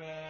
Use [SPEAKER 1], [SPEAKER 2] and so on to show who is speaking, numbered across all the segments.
[SPEAKER 1] uh,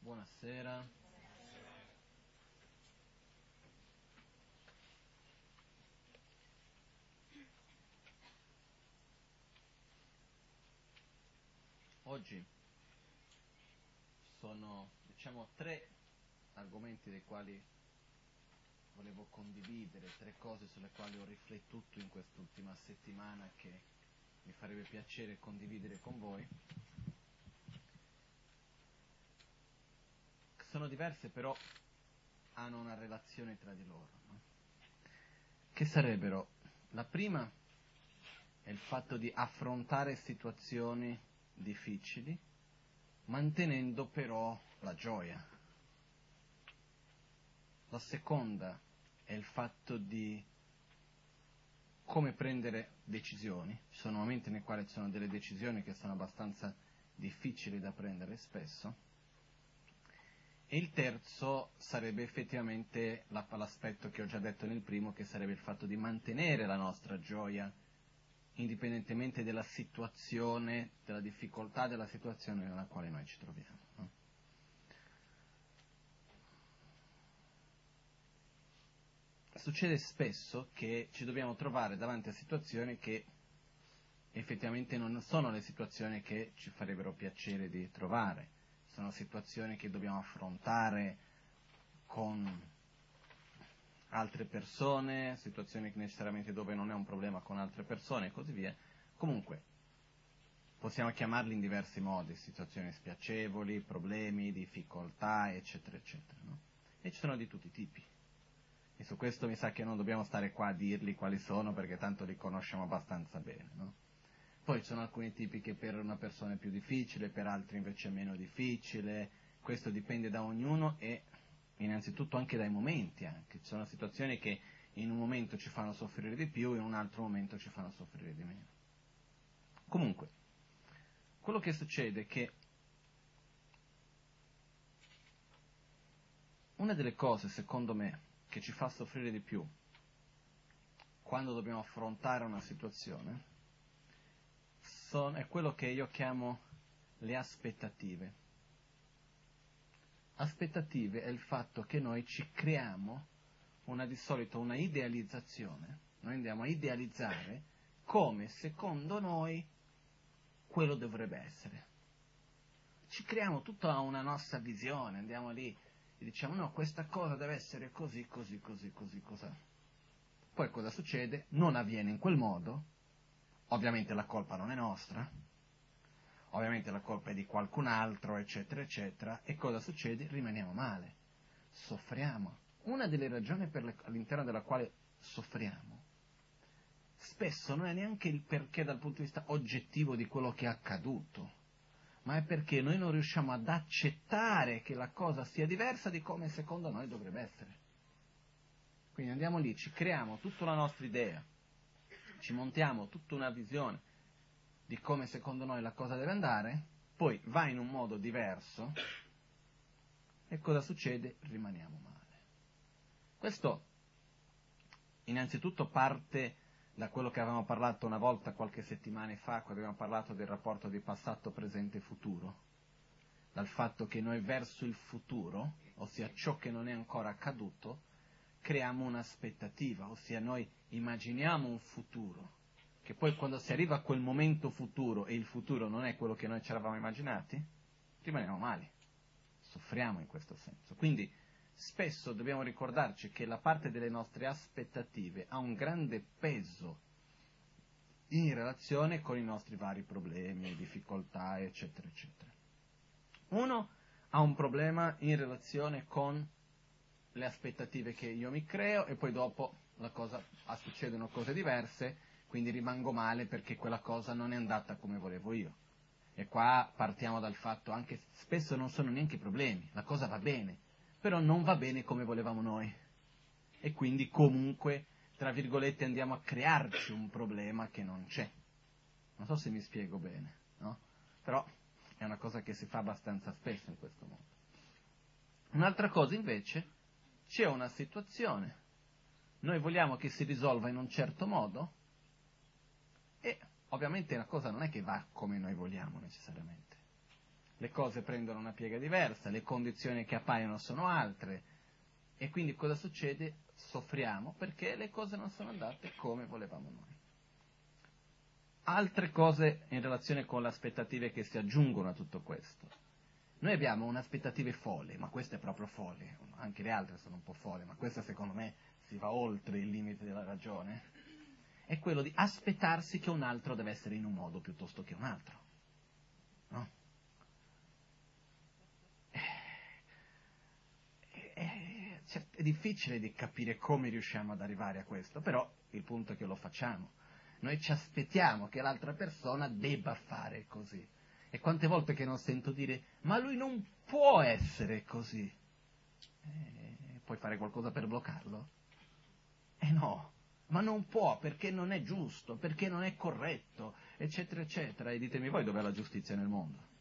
[SPEAKER 1] Buonasera. Oggi sono, diciamo, tre argomenti dei quali volevo condividere, tre cose sulle quali ho riflettuto in quest'ultima settimana che mi farebbe piacere condividere con voi. Sono diverse però hanno una relazione tra di loro. no? Che sarebbero, la prima è il fatto di affrontare situazioni difficili mantenendo però la gioia. La seconda è il fatto di come prendere decisioni. Ci sono momenti nei quali ci sono delle decisioni che sono abbastanza difficili da prendere spesso. E il terzo sarebbe effettivamente la- l'aspetto che ho già detto nel primo, che sarebbe il fatto di mantenere la nostra gioia indipendentemente dalla situazione, dalla difficoltà della situazione nella quale noi ci troviamo. No? Succede spesso che ci dobbiamo trovare davanti a situazioni che effettivamente non sono le situazioni che ci farebbero piacere di trovare, sono situazioni che dobbiamo affrontare con altre persone, situazioni necessariamente dove non è un problema con altre persone e così via. Comunque, possiamo chiamarli in diversi modi, situazioni spiacevoli, problemi, difficoltà, eccetera, eccetera. No? E ci sono di tutti i tipi. E su questo mi sa che non dobbiamo stare qua a dirli quali sono perché tanto li conosciamo abbastanza bene. No? Poi ci sono alcuni tipi che per una persona è più difficile, per altri invece è meno difficile, questo dipende da ognuno e innanzitutto anche dai momenti, anche. ci sono situazioni che in un momento ci fanno soffrire di più, in un altro momento ci fanno soffrire di meno. Comunque, quello che succede è che una delle cose, secondo me, che ci fa soffrire di più quando dobbiamo affrontare una situazione son, è quello che io chiamo le aspettative aspettative è il fatto che noi ci creiamo una di solito una idealizzazione, noi andiamo a idealizzare come secondo noi quello dovrebbe essere. Ci creiamo tutta una nostra visione, andiamo lì e diciamo no, questa cosa deve essere così, così, così, così, così. Poi cosa succede? Non avviene in quel modo, ovviamente la colpa non è nostra, ovviamente la colpa è di qualcun altro, eccetera, eccetera, e cosa succede? Rimaniamo male, soffriamo. Una delle ragioni le, all'interno della quale soffriamo spesso non è neanche il perché dal punto di vista oggettivo di quello che è accaduto, ma è perché noi non riusciamo ad accettare che la cosa sia diversa di come secondo noi dovrebbe essere. Quindi andiamo lì, ci creiamo tutta la nostra idea, ci montiamo tutta una visione, di come secondo noi la cosa deve andare, poi va in un modo diverso e cosa succede? Rimaniamo male. Questo innanzitutto parte da quello che avevamo parlato una volta qualche settimana fa, quando abbiamo parlato del rapporto di passato, presente e futuro, dal fatto che noi verso il futuro, ossia ciò che non è ancora accaduto, creiamo un'aspettativa, ossia noi immaginiamo un futuro che poi quando si arriva a quel momento futuro e il futuro non è quello che noi ci eravamo immaginati, rimaniamo mali, soffriamo in questo senso. Quindi spesso dobbiamo ricordarci che la parte delle nostre aspettative ha un grande peso in relazione con i nostri vari problemi, difficoltà, eccetera, eccetera. Uno ha un problema in relazione con le aspettative che io mi creo e poi dopo cosa, succedono cose diverse quindi rimango male perché quella cosa non è andata come volevo io. E qua partiamo dal fatto anche spesso non sono neanche problemi, la cosa va bene, però non va bene come volevamo noi. E quindi comunque, tra virgolette, andiamo a crearci un problema che non c'è. Non so se mi spiego bene, no? Però è una cosa che si fa abbastanza spesso in questo modo. Un'altra cosa invece, c'è una situazione, noi vogliamo che si risolva in un certo modo, e ovviamente la cosa non è che va come noi vogliamo necessariamente. Le cose prendono una piega diversa, le condizioni che appaiono sono altre e quindi cosa succede? Soffriamo perché le cose non sono andate come volevamo noi. Altre cose in relazione con le aspettative che si aggiungono a tutto questo. Noi abbiamo un'aspettativa folle, ma questa è proprio folle, anche le altre sono un po' folle, ma questa secondo me si va oltre il limite della ragione è quello di aspettarsi che un altro deve essere in un modo piuttosto che un altro. No? È, eh, è, eh, è difficile di capire come riusciamo ad arrivare a questo, però il punto è che lo facciamo. Noi ci aspettiamo che l'altra persona debba fare così. E quante volte che non sento dire, ma lui non può essere così. Eh, puoi fare qualcosa per bloccarlo? Eh no, ma non può perché non è giusto, perché non è corretto, eccetera, eccetera. E ditemi voi dov'è la giustizia nel mondo?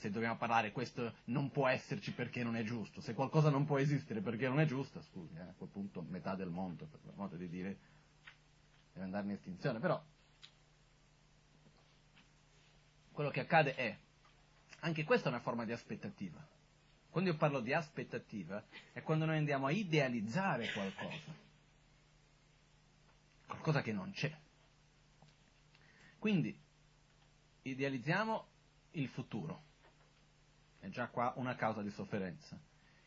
[SPEAKER 1] Se dobbiamo parlare questo non può esserci perché non è giusto, se qualcosa non può esistere perché non è giusto, scusi, eh, a quel punto metà del mondo, per modo di dire, deve andare in estinzione, però quello che accade è, anche questa è una forma di aspettativa. Quando io parlo di aspettativa è quando noi andiamo a idealizzare qualcosa, qualcosa che non c'è. Quindi idealizziamo il futuro, è già qua una causa di sofferenza.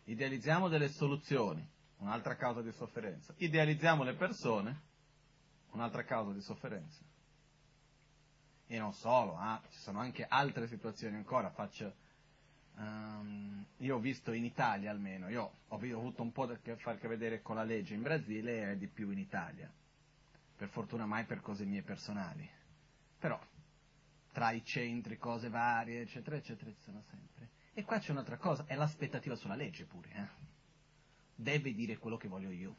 [SPEAKER 1] Idealizziamo delle soluzioni, un'altra causa di sofferenza. Idealizziamo le persone, un'altra causa di sofferenza. E non solo, ah, ci sono anche altre situazioni ancora. Faccio, um, io ho visto in Italia almeno, io ho, avuto un po' da che fare che vedere con la legge in Brasile e di più in Italia. Per fortuna mai per cose mie personali. Però tra i centri, cose varie, eccetera, eccetera, ci sono sempre. E qua c'è un'altra cosa, è l'aspettativa sulla legge pure. Eh? Deve dire quello che voglio io.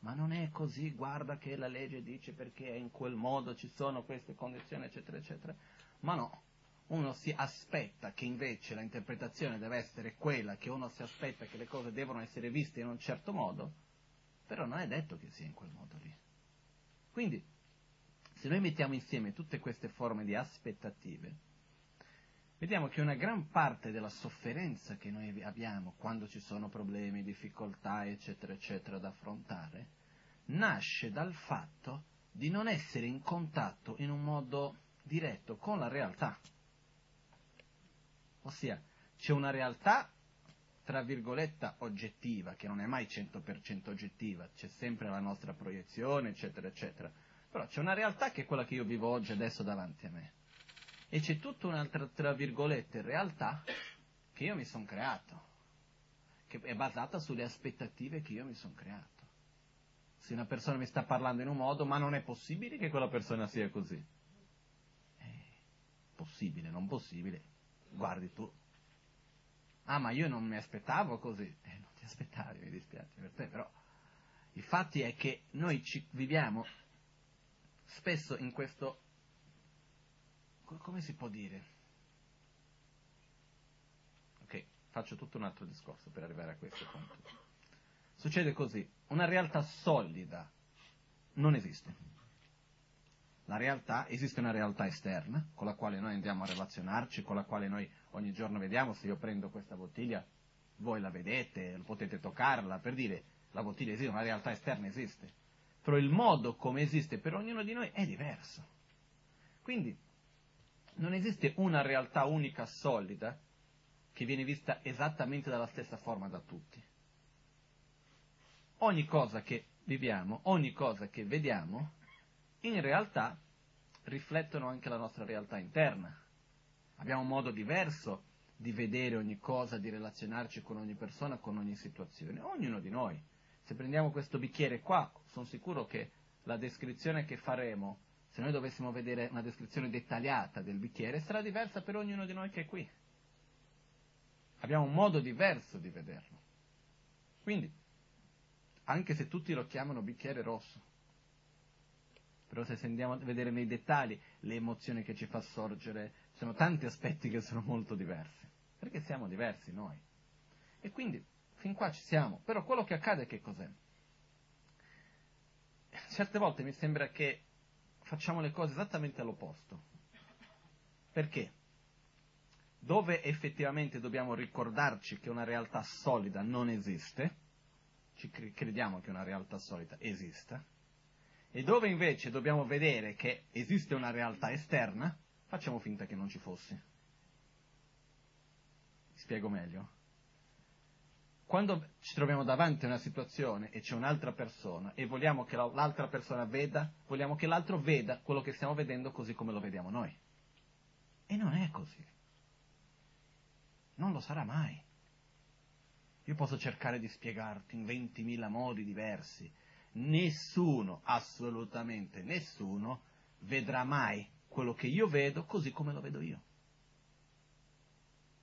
[SPEAKER 1] Ma non è così, guarda che la legge dice perché in quel modo ci sono queste condizioni, eccetera, eccetera. Ma no, uno si aspetta che invece la interpretazione deve essere quella che uno si aspetta che le cose devono essere viste in un certo modo, però non è detto che sia in quel modo lì. Quindi, se noi mettiamo insieme tutte queste forme di aspettative, vediamo che una gran parte della sofferenza che noi abbiamo quando ci sono problemi, difficoltà, eccetera, eccetera, da affrontare, nasce dal fatto di non essere in contatto in un modo diretto con la realtà. Ossia, c'è una realtà, tra virgolette, oggettiva, che non è mai 100% oggettiva, c'è sempre la nostra proiezione, eccetera, eccetera. Però c'è una realtà che è quella che io vivo oggi adesso davanti a me e c'è tutta un'altra, tra virgolette, realtà che io mi sono creato, che è basata sulle aspettative che io mi sono creato. Se una persona mi sta parlando in un modo, ma non è possibile che quella persona sia così. È possibile, non possibile, guardi tu. Ah, ma io non mi aspettavo così. Eh, non ti aspettavi, mi dispiace per te, però il fatto è che noi ci viviamo spesso in questo come si può dire? Ok, faccio tutto un altro discorso per arrivare a questo punto. Succede così, una realtà solida non esiste. La realtà, esiste una realtà esterna con la quale noi andiamo a relazionarci, con la quale noi ogni giorno vediamo se io prendo questa bottiglia, voi la vedete, potete toccarla, per dire la bottiglia esiste, una realtà esterna esiste. Però il modo come esiste per ognuno di noi è diverso. Quindi non esiste una realtà unica solida che viene vista esattamente dalla stessa forma da tutti. Ogni cosa che viviamo, ogni cosa che vediamo, in realtà riflettono anche la nostra realtà interna. Abbiamo un modo diverso di vedere ogni cosa, di relazionarci con ogni persona, con ogni situazione, ognuno di noi. Se prendiamo questo bicchiere qua, sono sicuro che la descrizione che faremo se noi dovessimo vedere una descrizione dettagliata del bicchiere, sarà diversa per ognuno di noi che è qui. Abbiamo un modo diverso di vederlo. Quindi, anche se tutti lo chiamano bicchiere rosso, però se andiamo a vedere nei dettagli le emozioni che ci fa sorgere, ci sono tanti aspetti che sono molto diversi, perché siamo diversi noi. E quindi, fin qua ci siamo. Però quello che accade che cos'è? Certe volte mi sembra che facciamo le cose esattamente all'opposto. Perché? Dove effettivamente dobbiamo ricordarci che una realtà solida non esiste, ci crediamo che una realtà solida esista, e dove invece dobbiamo vedere che esiste una realtà esterna, facciamo finta che non ci fosse. Spiego meglio? Quando ci troviamo davanti a una situazione e c'è un'altra persona e vogliamo che l'altra persona veda, vogliamo che l'altro veda quello che stiamo vedendo così come lo vediamo noi. E non è così. Non lo sarà mai. Io posso cercare di spiegarti in 20.000 modi diversi. Nessuno, assolutamente nessuno, vedrà mai quello che io vedo così come lo vedo io.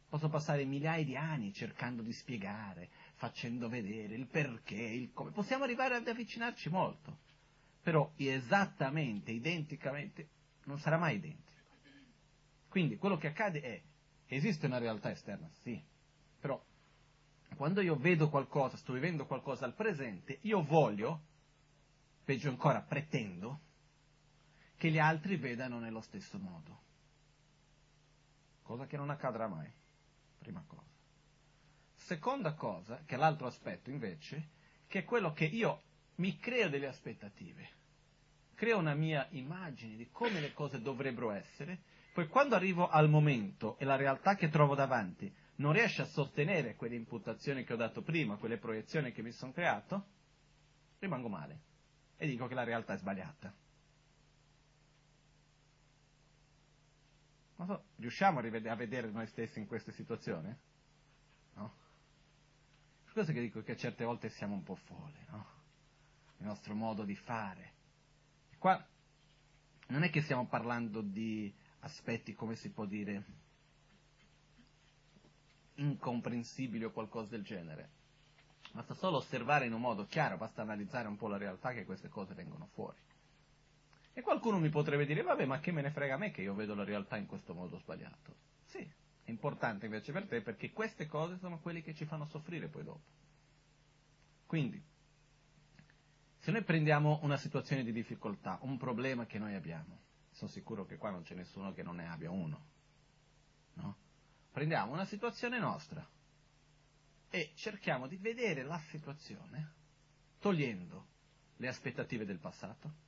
[SPEAKER 1] Posso passare migliaia di anni cercando di spiegare, facendo vedere il perché, il come. Possiamo arrivare ad avvicinarci molto, però esattamente, identicamente, non sarà mai identico. Quindi quello che accade è, esiste una realtà esterna, sì, però quando io vedo qualcosa, sto vivendo qualcosa al presente, io voglio peggio ancora pretendo, che gli altri vedano nello stesso modo. Cosa che non accadrà mai, prima cosa. Seconda cosa, che è l'altro aspetto invece, che è quello che io mi creo delle aspettative, creo una mia immagine di come le cose dovrebbero essere, poi quando arrivo al momento e la realtà che trovo davanti non riesce a sostenere quelle imputazioni che ho dato prima, quelle proiezioni che mi sono creato, rimango male e dico che la realtà è sbagliata. So, riusciamo a, vedere noi stessi in queste situazioni? No? Questo che dico che certe volte siamo un po' folli, no? Il nostro modo di fare. Qua non è che stiamo parlando di aspetti, come si può dire, incomprensibili o qualcosa del genere. Basta solo osservare in un modo chiaro, basta analizzare un po' la realtà che queste cose vengono fuori. E qualcuno mi potrebbe dire, vabbè, ma che me ne frega a me che io vedo la realtà in questo modo sbagliato? Sì, è importante invece per te perché queste cose sono quelle che ci fanno soffrire poi dopo. Quindi, se noi prendiamo una situazione di difficoltà, un problema che noi abbiamo, sono sicuro che qua non c'è nessuno che non ne abbia uno, no? Prendiamo una situazione nostra e cerchiamo di vedere la situazione togliendo le aspettative del passato.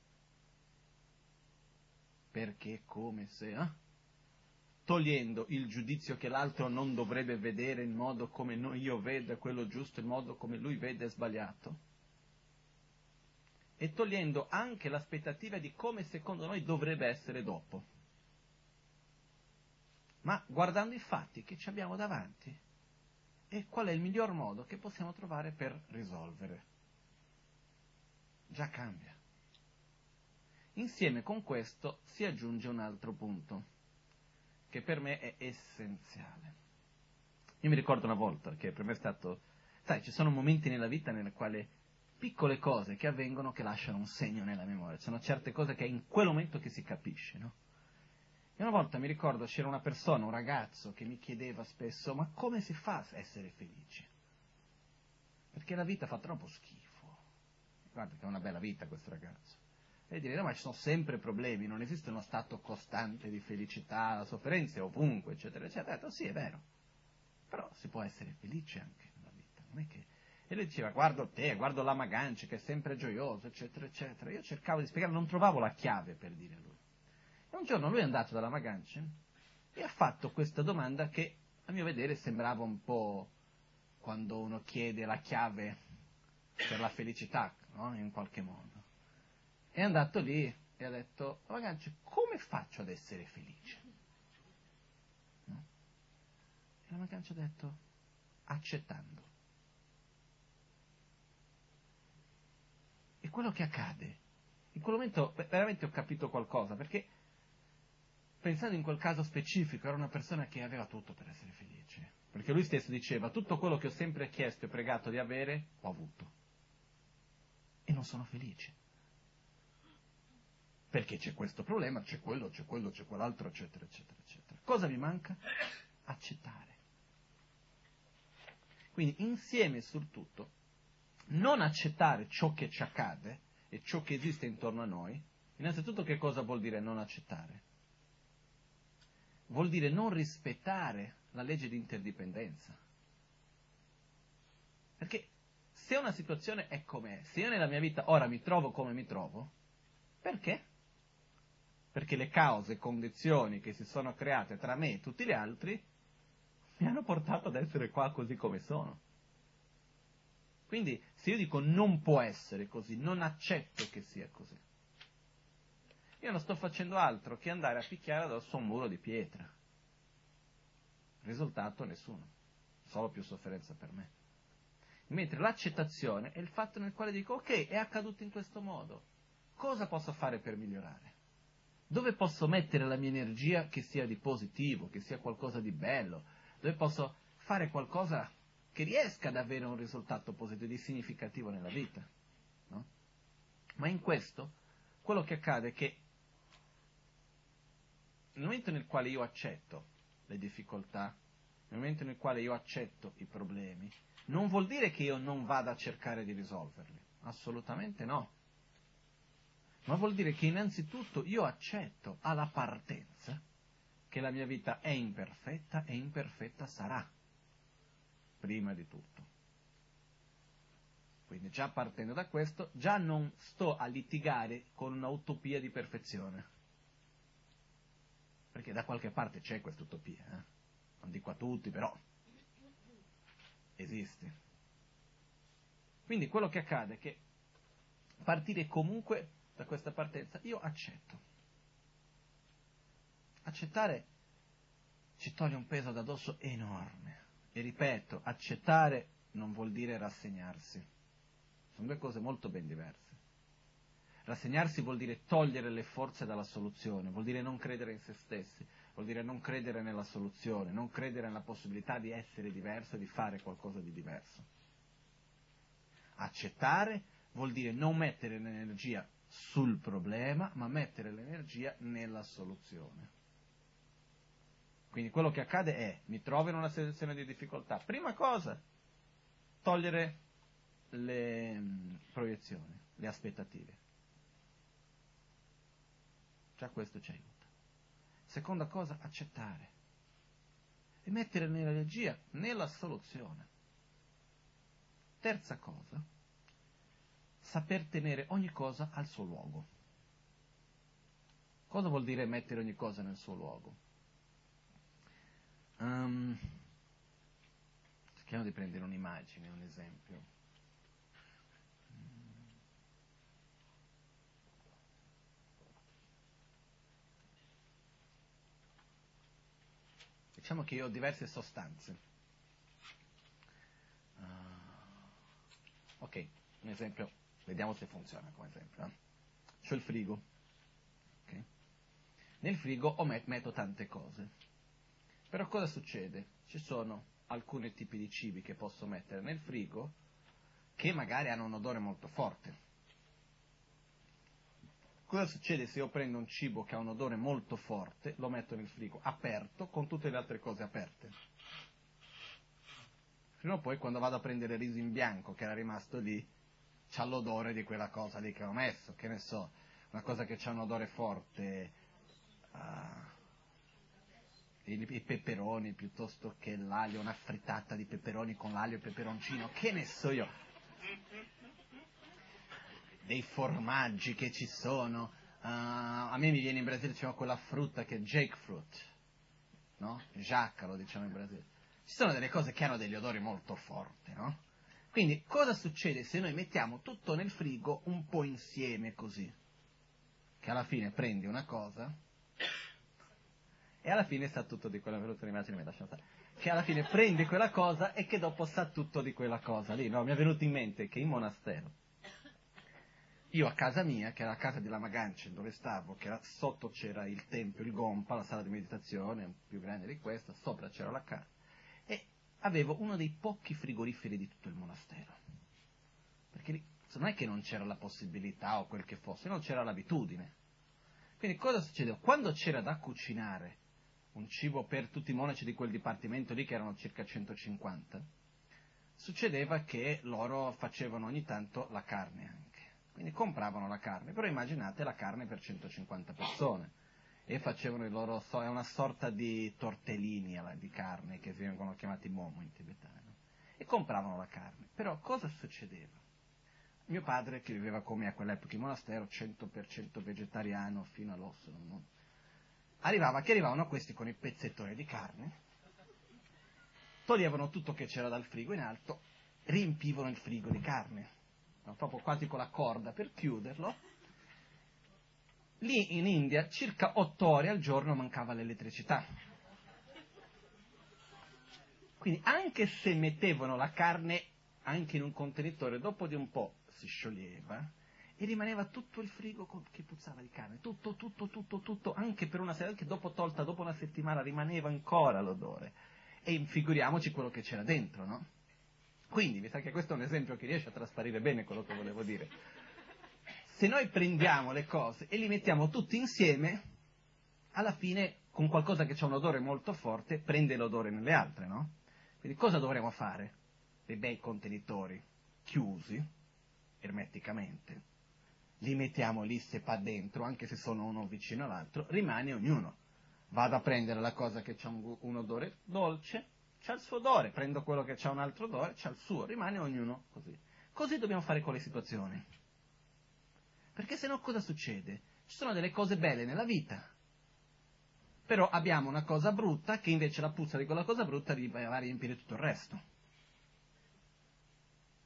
[SPEAKER 1] Perché come se... Eh? Togliendo il giudizio che l'altro non dovrebbe vedere in modo come io vedo quello giusto, in modo come lui vede sbagliato. E togliendo anche l'aspettativa di come secondo noi dovrebbe essere dopo ma guardando i fatti che ci abbiamo davanti e qual è il miglior modo che possiamo trovare per risolvere. Già cambia. Insieme con questo si aggiunge un altro punto, che per me è essenziale. Io mi ricordo una volta che per me è stato, sai, ci sono momenti nella vita nelle quali piccole cose che avvengono che lasciano un segno nella memoria, ci sono certe cose che è in quel momento che si capisce, no? E una volta mi ricordo c'era una persona, un ragazzo, che mi chiedeva spesso, ma come si fa a essere felici? Perché la vita fa troppo schifo. Guarda che è una bella vita questo ragazzo. E dire, no, ma ci sono sempre problemi, non esiste uno stato costante di felicità, la sofferenza è ovunque, eccetera, eccetera. Ho detto, sì, è vero. Però si può essere felice anche nella vita, non è che... E lui diceva, guardo te, guardo la Magancia che è sempre gioioso, eccetera, eccetera. Io cercavo di spiegare, non trovavo la chiave per dire a lui. E un giorno lui è andato dalla Magancia e ha fatto questa domanda che a mio vedere sembrava un po' quando uno chiede la chiave per la felicità, no? in qualche modo. È andato lì e ha detto, Magancia, come faccio ad essere felice? No? E la Magancia ha detto, accettando. E quello che accade, in quel momento veramente ho capito qualcosa, perché pensando in quel caso specifico, era una persona che aveva tutto per essere felice. Perché lui stesso diceva, tutto quello che ho sempre chiesto e pregato di avere, ho avuto. E non sono felice. Perché c'è questo problema, c'è quello, c'è quello, c'è quell'altro, eccetera, eccetera, eccetera. Cosa mi manca? Accettare. Quindi insieme sul tutto, non accettare ciò che ci accade e ciò che esiste intorno a noi, innanzitutto che cosa vuol dire non accettare? vuol dire non rispettare la legge di interdipendenza. Perché se una situazione è com'è, se io nella mia vita ora mi trovo come mi trovo, perché? Perché le cause, condizioni che si sono create tra me e tutti gli altri mi hanno portato ad essere qua così come sono. Quindi se io dico non può essere così, non accetto che sia così. Io non sto facendo altro che andare a picchiare addosso un muro di pietra. Risultato nessuno, solo più sofferenza per me. Mentre l'accettazione è il fatto nel quale dico ok, è accaduto in questo modo, cosa posso fare per migliorare? Dove posso mettere la mia energia che sia di positivo, che sia qualcosa di bello? Dove posso fare qualcosa che riesca ad avere un risultato positivo, di significativo nella vita? No? Ma in questo, quello che accade è che nel momento nel quale io accetto le difficoltà, nel momento nel quale io accetto i problemi, non vuol dire che io non vada a cercare di risolverli, assolutamente no. Ma vuol dire che innanzitutto io accetto alla partenza che la mia vita è imperfetta e imperfetta sarà, prima di tutto. Quindi già partendo da questo, già non sto a litigare con un'utopia di perfezione. Perché da qualche parte c'è questa utopia, eh? non dico a tutti, però esiste. Quindi quello che accade è che partire comunque da questa partenza, io accetto. Accettare ci toglie un peso da addosso enorme. E ripeto, accettare non vuol dire rassegnarsi. Sono due cose molto ben diverse. Rassegnarsi vuol dire togliere le forze dalla soluzione, vuol dire non credere in se stessi, vuol dire non credere nella soluzione, non credere nella possibilità di essere diverso e di fare qualcosa di diverso. Accettare vuol dire non mettere l'energia sul problema, ma mettere l'energia nella soluzione. Quindi quello che accade è, mi trovo in una situazione di difficoltà, prima cosa, togliere le mm, proiezioni, le aspettative. Già questo ci aiuta. Seconda cosa, accettare e mettere l'energia nella soluzione. Terza cosa, saper tenere ogni cosa al suo luogo. Cosa vuol dire mettere ogni cosa nel suo luogo? Um, cerchiamo di prendere un'immagine, un esempio. Diciamo che io ho diverse sostanze. Uh, ok, un esempio Vediamo se funziona come esempio. Eh? C'ho il frigo. Okay? Nel frigo ho met- metto tante cose. Però cosa succede? Ci sono alcuni tipi di cibi che posso mettere nel frigo che magari hanno un odore molto forte. Cosa succede se io prendo un cibo che ha un odore molto forte, lo metto nel frigo aperto con tutte le altre cose aperte? Fino a poi quando vado a prendere riso in bianco che era rimasto lì, c'ha l'odore di quella cosa lì che ho messo, che ne so, una cosa che ha un odore forte, uh, i, peperoni piuttosto che l'aglio, una frittata di peperoni con l'aglio e peperoncino, che ne so io, dei formaggi che ci sono, uh, a me mi viene in Brasile diciamo quella frutta che è jackfruit, no? Jacca lo diciamo in Brasile. Ci sono delle cose che hanno degli odori molto forti, no? Quindi cosa succede se noi mettiamo tutto nel frigo un po' insieme così? Che alla fine prendi una cosa e alla fine sa tutto di quella venuta un'immagine mi lasciamo stare. Che alla fine prendi quella cosa e che dopo sa tutto di quella cosa lì. No, mi è venuto in mente che in monastero io a casa mia, che era la casa di Lama Ganchen, dove stavo, che era, sotto c'era il tempio, il Gompa, la sala di meditazione, più grande di questa, sopra c'era la casa avevo uno dei pochi frigoriferi di tutto il monastero. Perché non è che non c'era la possibilità o quel che fosse, non c'era l'abitudine. Quindi cosa succedeva? Quando c'era da cucinare un cibo per tutti i monaci di quel dipartimento lì, che erano circa 150, succedeva che loro facevano ogni tanto la carne anche. Quindi compravano la carne, però immaginate la carne per 150 persone e facevano il loro, è una sorta di tortellini di carne che vengono chiamati momo in tibetano, e compravano la carne. Però cosa succedeva? Mio padre, che viveva come a quell'epoca in monastero, 100% vegetariano fino all'osso, no? arrivava che arrivavano questi con i pezzettoni di carne, toglievano tutto che c'era dal frigo in alto, riempivano il frigo di carne, no? proprio quasi con la corda per chiuderlo, lì in India circa otto ore al giorno mancava l'elettricità. Quindi anche se mettevano la carne anche in un contenitore, dopo di un po' si scioglieva e rimaneva tutto il frigo che puzzava di carne, tutto, tutto, tutto, tutto, anche per una sera, anche dopo tolta, dopo una settimana rimaneva ancora l'odore. E figuriamoci quello che c'era dentro, no? Quindi, mi sa che questo è un esempio che riesce a trasparire bene quello che volevo dire se noi prendiamo le cose e li mettiamo tutti insieme, alla fine con qualcosa che ha un odore molto forte prende l'odore nelle altre, no? Quindi cosa dovremo fare? Dei bei contenitori chiusi, ermeticamente, li mettiamo lì se pa dentro, anche se sono uno vicino all'altro, rimane ognuno. Vado a prendere la cosa che ha un, un, odore dolce, c'ha il suo odore, prendo quello che ha un altro odore, c'ha il suo, rimane ognuno così. Così dobbiamo fare con le situazioni. Perché se no cosa succede? Ci sono delle cose belle nella vita, però abbiamo una cosa brutta che invece la puzza di quella cosa brutta va a riempire tutto il resto.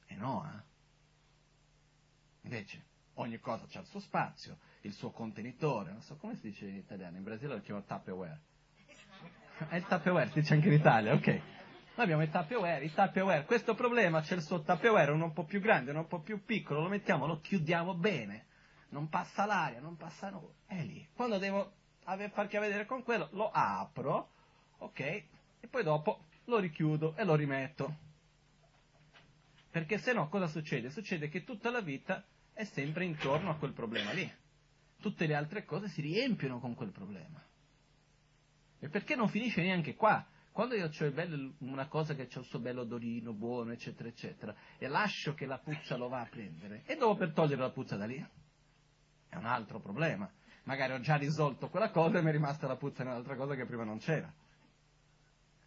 [SPEAKER 1] E no, eh? Invece, ogni cosa ha il suo spazio, il suo contenitore, non so come si dice in italiano, in Brasile lo chiamano Tupperware. È il Tupperware, si dice anche in Italia, ok. Noi abbiamo il Tupperware, il Tupperware, questo problema c'è il suo Tupperware, uno un po' più grande, uno un po' più piccolo, lo mettiamo, lo chiudiamo bene, non passa l'aria, non passa nulla, è lì. Quando devo farti vedere con quello, lo apro, ok, e poi dopo lo richiudo e lo rimetto. Perché se no cosa succede? Succede che tutta la vita è sempre intorno a quel problema lì. Tutte le altre cose si riempiono con quel problema. E perché non finisce neanche qua? Quando io ho una cosa che ha il suo bello odorino buono, eccetera, eccetera, e lascio che la puzza lo va a prendere, e dopo per togliere la puzza da lì? È un altro problema. Magari ho già risolto quella cosa e mi è rimasta la puzza in un'altra cosa che prima non c'era.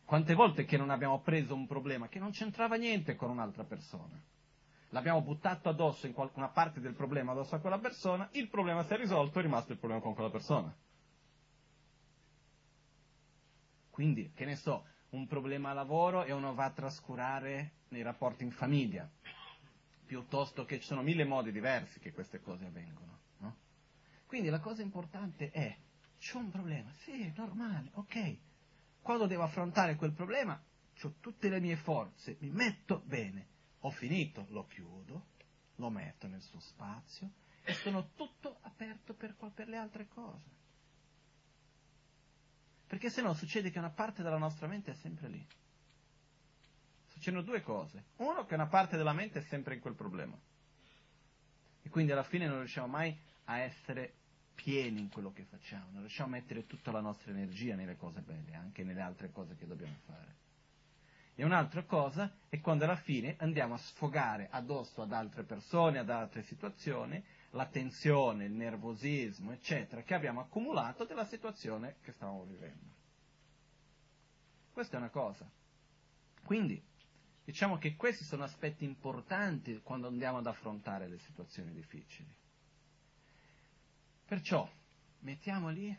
[SPEAKER 1] Quante volte che non abbiamo preso un problema che non c'entrava niente con un'altra persona? L'abbiamo buttato addosso in qualcuna parte del problema addosso a quella persona, il problema si è risolto, è rimasto il problema con quella persona. Quindi, che ne so, un problema a lavoro e uno va a trascurare nei rapporti in famiglia, piuttosto che ci sono mille modi diversi che queste cose avvengono. Quindi la cosa importante è, c'è un problema, sì, è normale, ok, quando devo affrontare quel problema, ho tutte le mie forze, mi metto bene, ho finito, lo chiudo, lo metto nel suo spazio e sono tutto aperto per, per le altre cose. Perché se no succede che una parte della nostra mente è sempre lì. Succedono due cose. Uno, che una parte della mente è sempre in quel problema. E quindi alla fine non riusciamo mai a essere pieni in quello che facciamo, non riusciamo a mettere tutta la nostra energia nelle cose belle, anche nelle altre cose che dobbiamo fare. E un'altra cosa è quando alla fine andiamo a sfogare addosso ad altre persone, ad altre situazioni, la tensione, il nervosismo, eccetera, che abbiamo accumulato della situazione che stavamo vivendo. Questa è una cosa. Quindi, diciamo che questi sono aspetti importanti quando andiamo ad affrontare le situazioni difficili. Perciò mettiamo lì,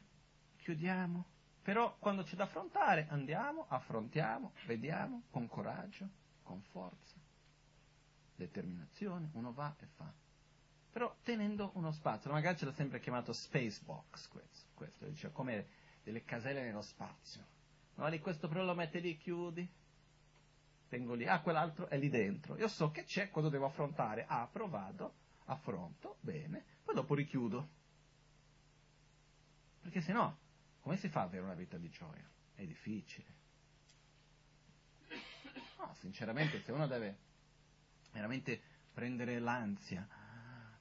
[SPEAKER 1] chiudiamo, però quando c'è da affrontare andiamo, affrontiamo, vediamo con coraggio, con forza, determinazione, uno va e fa. Però tenendo uno spazio, magari ce l'ha sempre chiamato space box questo, questo dice, come delle caselle nello spazio. Magari questo però lo mette lì, chiudi, tengo lì, ah quell'altro è lì dentro. Io so che c'è quando devo affrontare, apro, vado, affronto, bene, poi dopo richiudo. Perché se no, come si fa ad avere una vita di gioia? È difficile. No, sinceramente, se uno deve veramente prendere l'ansia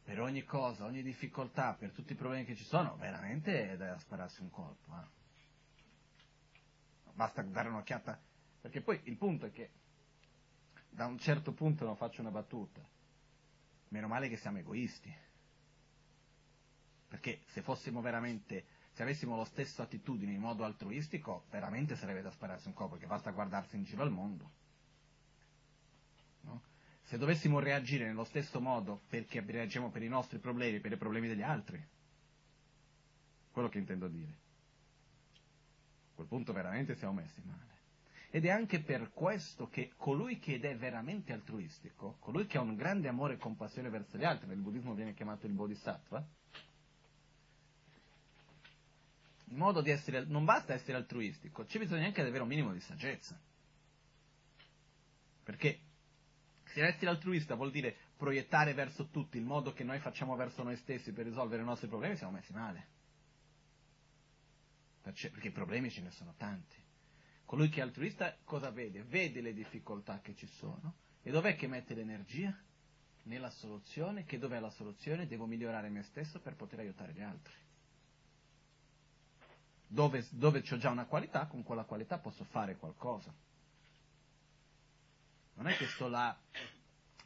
[SPEAKER 1] per ogni cosa, ogni difficoltà, per tutti i problemi che ci sono, veramente è da spararsi un colpo. Eh? Basta dare un'occhiata, perché poi il punto è che da un certo punto non faccio una battuta. Meno male che siamo egoisti. Perché se fossimo veramente se avessimo lo stesso attitudine in modo altruistico, veramente sarebbe da spararsi un colpo, perché basta guardarsi in giro al mondo. No? Se dovessimo reagire nello stesso modo perché reagiamo per i nostri problemi, per i problemi degli altri, quello che intendo dire, a quel punto veramente siamo messi male. Ed è anche per questo che colui che è veramente altruistico, colui che ha un grande amore e compassione verso gli altri, nel buddismo viene chiamato il bodhisattva, in modo di essere, non basta essere altruistico, c'è bisogno anche avere un minimo di saggezza. Perché se essere altruista vuol dire proiettare verso tutti il modo che noi facciamo verso noi stessi per risolvere i nostri problemi, siamo messi male. Perché i problemi ce ne sono tanti. Colui che è altruista cosa vede? Vede le difficoltà che ci sono e dov'è che mette l'energia? Nella soluzione, che dov'è la soluzione? Devo migliorare me stesso per poter aiutare gli altri dove, dove ho già una qualità, con quella qualità posso fare qualcosa. Non è che sto là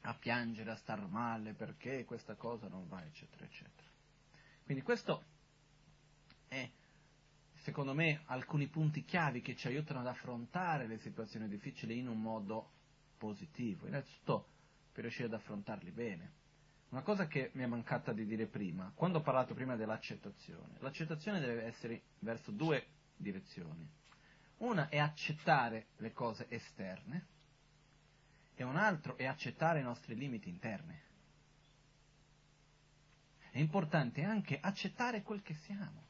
[SPEAKER 1] a piangere, a star male perché questa cosa non va, eccetera, eccetera. Quindi questo è, secondo me, alcuni punti chiavi che ci aiutano ad affrontare le situazioni difficili in un modo positivo. Innanzitutto per riuscire ad affrontarli bene. Una cosa che mi è mancata di dire prima, quando ho parlato prima dell'accettazione, l'accettazione deve essere verso due direzioni. Una è accettare le cose esterne e un altro è accettare i nostri limiti interni. È importante anche accettare quel che siamo.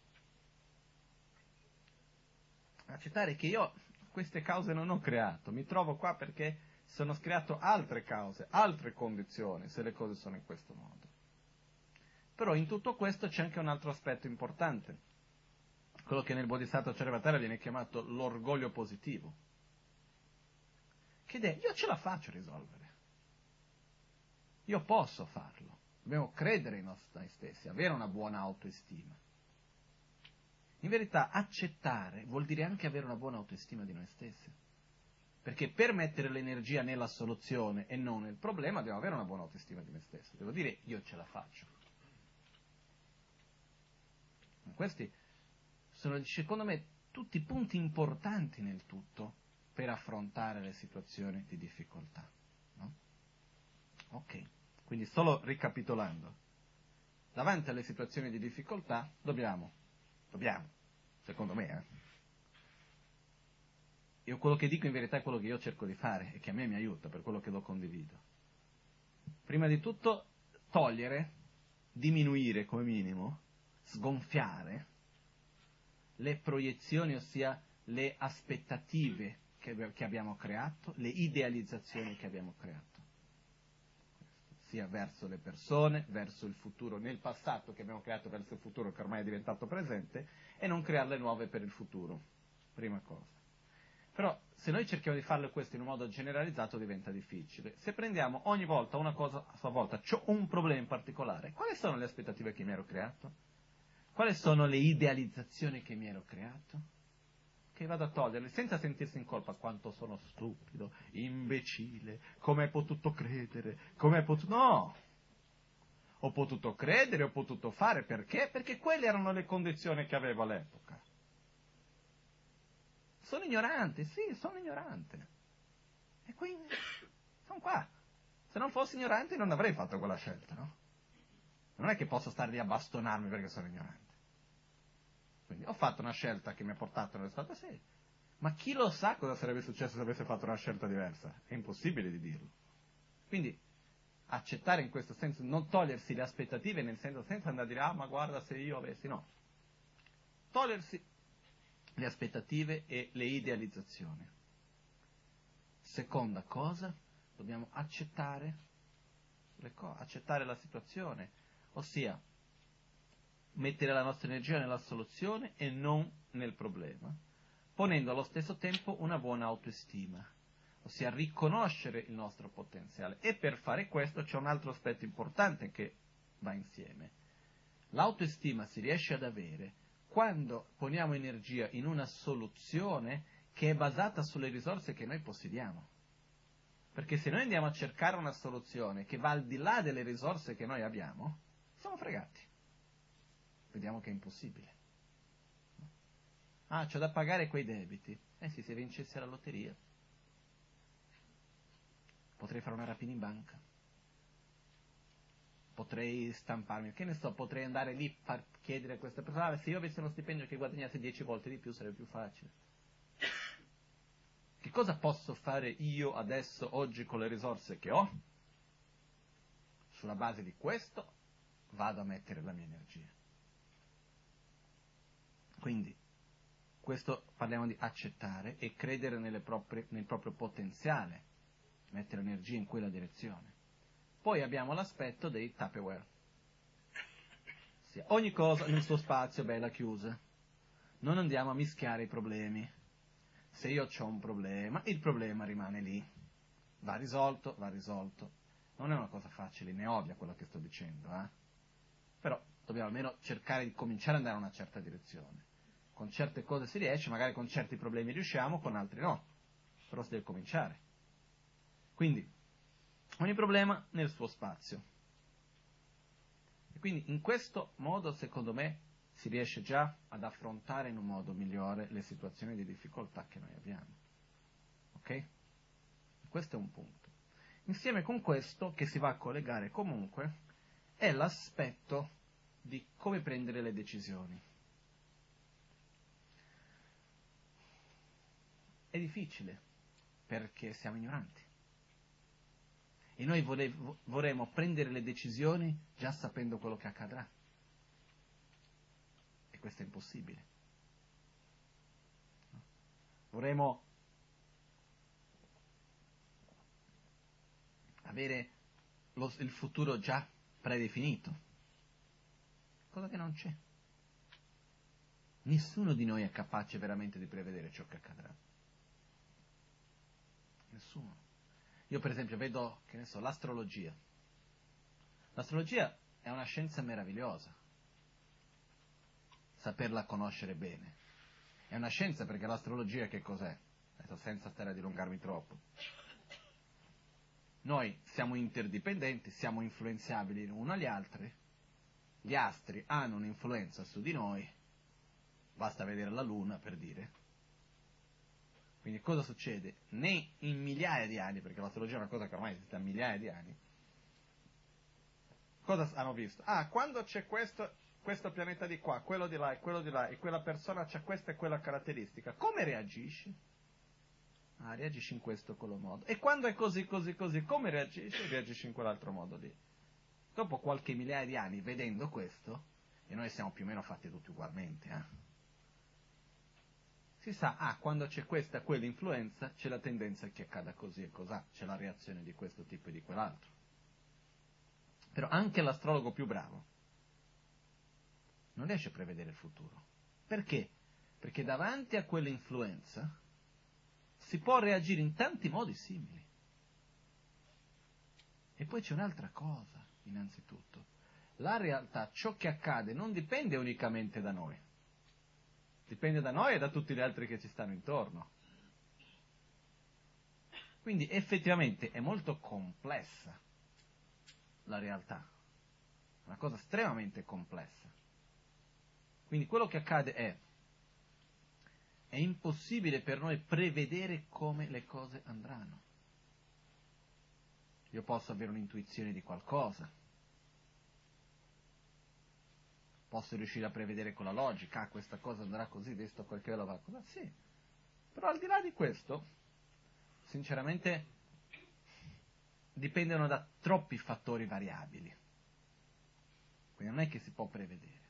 [SPEAKER 1] Accettare che io queste cause non ho creato, mi trovo qua perché sono creato altre cause, altre condizioni, se le cose sono in questo modo. Però in tutto questo c'è anche un altro aspetto importante, quello che nel Bodhisattva Charyavatara viene chiamato l'orgoglio positivo, che è io ce la faccio a risolvere, io posso farlo, dobbiamo credere in noi stessi, avere una buona autoestima. In verità accettare vuol dire anche avere una buona autoestima di noi stessi. Perché per mettere l'energia nella soluzione e non nel problema devo avere una buona autostima di me stesso. Devo dire io ce la faccio. Questi sono, secondo me, tutti punti importanti nel tutto per affrontare le situazioni di difficoltà. No? Ok, quindi solo ricapitolando. Davanti alle situazioni di difficoltà dobbiamo, dobbiamo, secondo me, eh, io quello che dico in verità è quello che io cerco di fare e che a me mi aiuta, per quello che lo condivido. Prima di tutto togliere, diminuire come minimo, sgonfiare le proiezioni, ossia le aspettative che, che abbiamo creato, le idealizzazioni che abbiamo creato sia verso le persone, verso il futuro, nel passato che abbiamo creato verso il futuro che ormai è diventato presente, e non crearle nuove per il futuro. Prima cosa. Però se noi cerchiamo di farlo questo in un modo generalizzato diventa difficile. Se prendiamo ogni volta una cosa a sua volta, ho un problema in particolare, quali sono le aspettative che mi ero creato? Quali sono le idealizzazioni che mi ero creato? Che vado a toglierle senza sentirsi in colpa quanto sono stupido, imbecille, come hai potuto credere, come hai potuto... No! Ho potuto credere, ho potuto fare, perché? Perché quelle erano le condizioni che avevo all'epoca. Sono ignorante, sì, sono ignorante. E quindi sono qua. Se non fossi ignorante non avrei fatto quella scelta, no? Non è che posso stare lì a bastonarmi perché sono ignorante. Quindi ho fatto una scelta che mi ha portato nello stato 6. Ma chi lo sa cosa sarebbe successo se avesse fatto una scelta diversa? È impossibile di dirlo. Quindi accettare in questo senso, non togliersi le aspettative nel senso senza andare a dire ah ma guarda se io avessi, no. Togliersi le aspettative e le idealizzazioni. Seconda cosa, dobbiamo accettare, co- accettare la situazione, ossia mettere la nostra energia nella soluzione e non nel problema, ponendo allo stesso tempo una buona autoestima, ossia riconoscere il nostro potenziale. E per fare questo c'è un altro aspetto importante che va insieme. L'autoestima si riesce ad avere quando poniamo energia in una soluzione che è basata sulle risorse che noi possediamo. Perché se noi andiamo a cercare una soluzione che va al di là delle risorse che noi abbiamo, siamo fregati. Vediamo che è impossibile. Ah, c'ho da pagare quei debiti. Eh sì, se vincessi la lotteria. Potrei fare una rapina in banca potrei stamparmi, che ne so, potrei andare lì a chiedere a questa persona, se io avessi uno stipendio che guadagnasse 10 volte di più sarebbe più facile. Che cosa posso fare io adesso, oggi, con le risorse che ho? Sulla base di questo vado a mettere la mia energia. Quindi, questo parliamo di accettare e credere proprie, nel proprio potenziale, mettere energia in quella direzione. Poi abbiamo l'aspetto dei Tupperware. Sì, ogni cosa nel suo spazio bella chiusa. Non andiamo a mischiare i problemi. Se io ho un problema, il problema rimane lì. Va risolto, va risolto. Non è una cosa facile né ovvia quello che sto dicendo, eh? Però dobbiamo almeno cercare di cominciare ad andare in una certa direzione. Con certe cose si riesce, magari con certi problemi riusciamo, con altri no. Però si deve cominciare. Quindi, ogni problema nel suo spazio. E quindi in questo modo, secondo me, si riesce già ad affrontare in un modo migliore le situazioni di difficoltà che noi abbiamo. Ok? Questo è un punto. Insieme con questo, che si va a collegare comunque, è l'aspetto di come prendere le decisioni. È difficile perché siamo ignoranti. E noi vorremmo prendere le decisioni già sapendo quello che accadrà. E questo è impossibile. Vorremmo avere lo, il futuro già predefinito, cosa che non c'è. Nessuno di noi è capace veramente di prevedere ciò che accadrà. Nessuno. Io per esempio vedo, che ne so, l'astrologia. L'astrologia è una scienza meravigliosa, saperla conoscere bene. È una scienza perché l'astrologia che cos'è? Adesso senza stare a dilungarmi troppo. Noi siamo interdipendenti, siamo influenzabili l'uno agli altri, gli astri hanno un'influenza su di noi, basta vedere la Luna per dire, quindi cosa succede? Né in migliaia di anni, perché l'astrologia è una cosa che ormai esiste da migliaia di anni, cosa hanno visto? Ah, quando c'è questo, questo pianeta di qua, quello di là e quello di là, e quella persona ha questa e quella caratteristica, come reagisci? Ah, reagisci in questo o quello modo. E quando è così, così, così, come reagisci? Reagisci in quell'altro modo lì. Dopo qualche migliaia di anni, vedendo questo, e noi siamo più o meno fatti tutti ugualmente, eh? Si sa, ah, quando c'è questa e quella influenza, c'è la tendenza che accada così e cos'ha, c'è la reazione di questo tipo e di quell'altro. Però anche l'astrologo più bravo non riesce a prevedere il futuro. Perché? Perché davanti a quell'influenza si può reagire in tanti modi simili. E poi c'è un'altra cosa, innanzitutto. La realtà, ciò che accade, non dipende unicamente da noi dipende da noi e da tutti gli altri che ci stanno intorno. Quindi effettivamente è molto complessa la realtà, una cosa estremamente complessa. Quindi quello che accade è, è impossibile per noi prevedere come le cose andranno. Io posso avere un'intuizione di qualcosa, posso riuscire a prevedere con la logica, ah, questa cosa andrà così, visto quel che va così, sì. Però al di là di questo, sinceramente, dipendono da troppi fattori variabili. Quindi non è che si può prevedere.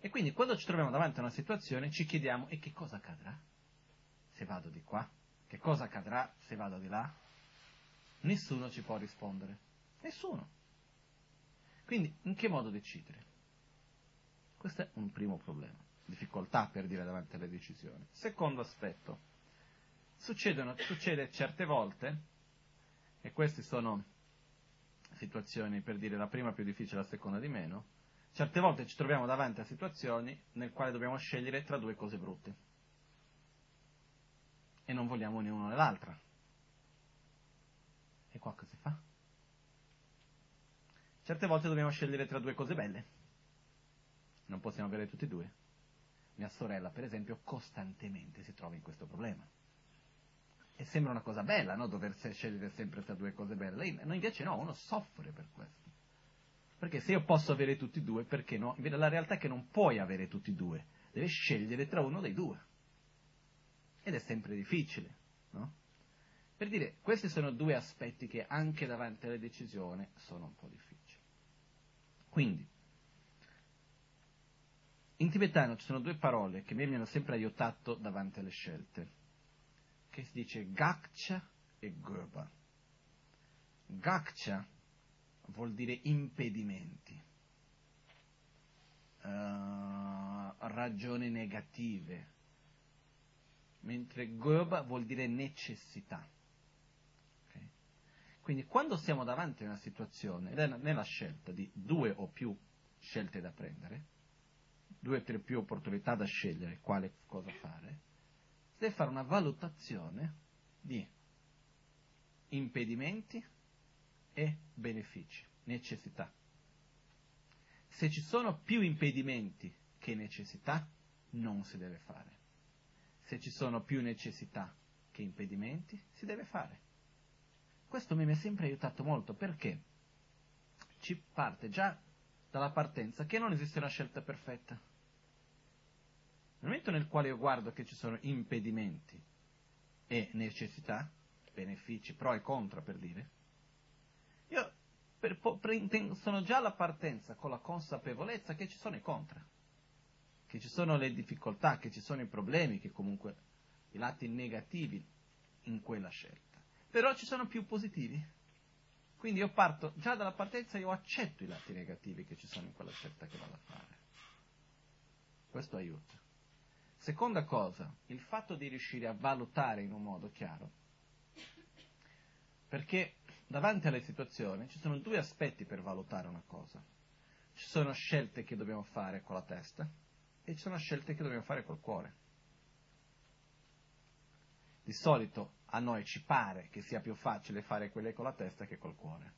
[SPEAKER 1] E quindi quando ci troviamo davanti a una situazione ci chiediamo, e che cosa accadrà se vado di qua? Che cosa accadrà se vado di là? Nessuno ci può rispondere. Nessuno. Quindi in che modo decidere? Questo è un primo problema, difficoltà per dire davanti alle decisioni. Secondo aspetto, succede certe volte, e queste sono situazioni per dire la prima più difficile, la seconda di meno, certe volte ci troviamo davanti a situazioni nel quali dobbiamo scegliere tra due cose brutte e non vogliamo né uno né l'altra. E qua cosa si fa? Certe volte dobbiamo scegliere tra due cose belle non possiamo avere tutti e due. Mia sorella, per esempio, costantemente si trova in questo problema. E sembra una cosa bella, no? Dover scegliere sempre tra due cose belle. Noi invece no, uno soffre per questo. Perché se io posso avere tutti e due, perché no? Invece la realtà è che non puoi avere tutti e due, devi scegliere tra uno dei due. Ed è sempre difficile, no? Per dire, questi sono due aspetti che anche davanti alla decisione sono un po' difficili. Quindi, in tibetano ci sono due parole che mi hanno sempre aiutato davanti alle scelte, che si dice gakcha e goba. Gakcha vuol dire impedimenti, uh, ragioni negative, mentre goba vuol dire necessità. Okay? Quindi quando siamo davanti a una situazione, nella scelta di due o più scelte da prendere, due o tre più opportunità da scegliere quale cosa fare, si deve fare una valutazione di impedimenti e benefici, necessità. Se ci sono più impedimenti che necessità, non si deve fare. Se ci sono più necessità che impedimenti, si deve fare. Questo mi ha sempre aiutato molto perché ci parte già dalla partenza che non esiste una scelta perfetta. Nel momento nel quale io guardo che ci sono impedimenti e necessità, benefici, pro e contro per dire, io per, per, sono già alla partenza con la consapevolezza che ci sono i contra, che ci sono le difficoltà, che ci sono i problemi, che comunque i lati negativi in quella scelta. Però ci sono più positivi. Quindi io parto già dalla partenza, io accetto i lati negativi che ci sono in quella scelta che vado a fare. Questo aiuta. Seconda cosa, il fatto di riuscire a valutare in un modo chiaro. Perché davanti alle situazioni ci sono due aspetti per valutare una cosa. Ci sono scelte che dobbiamo fare con la testa e ci sono scelte che dobbiamo fare col cuore. Di solito a noi ci pare che sia più facile fare quelle con la testa che col cuore.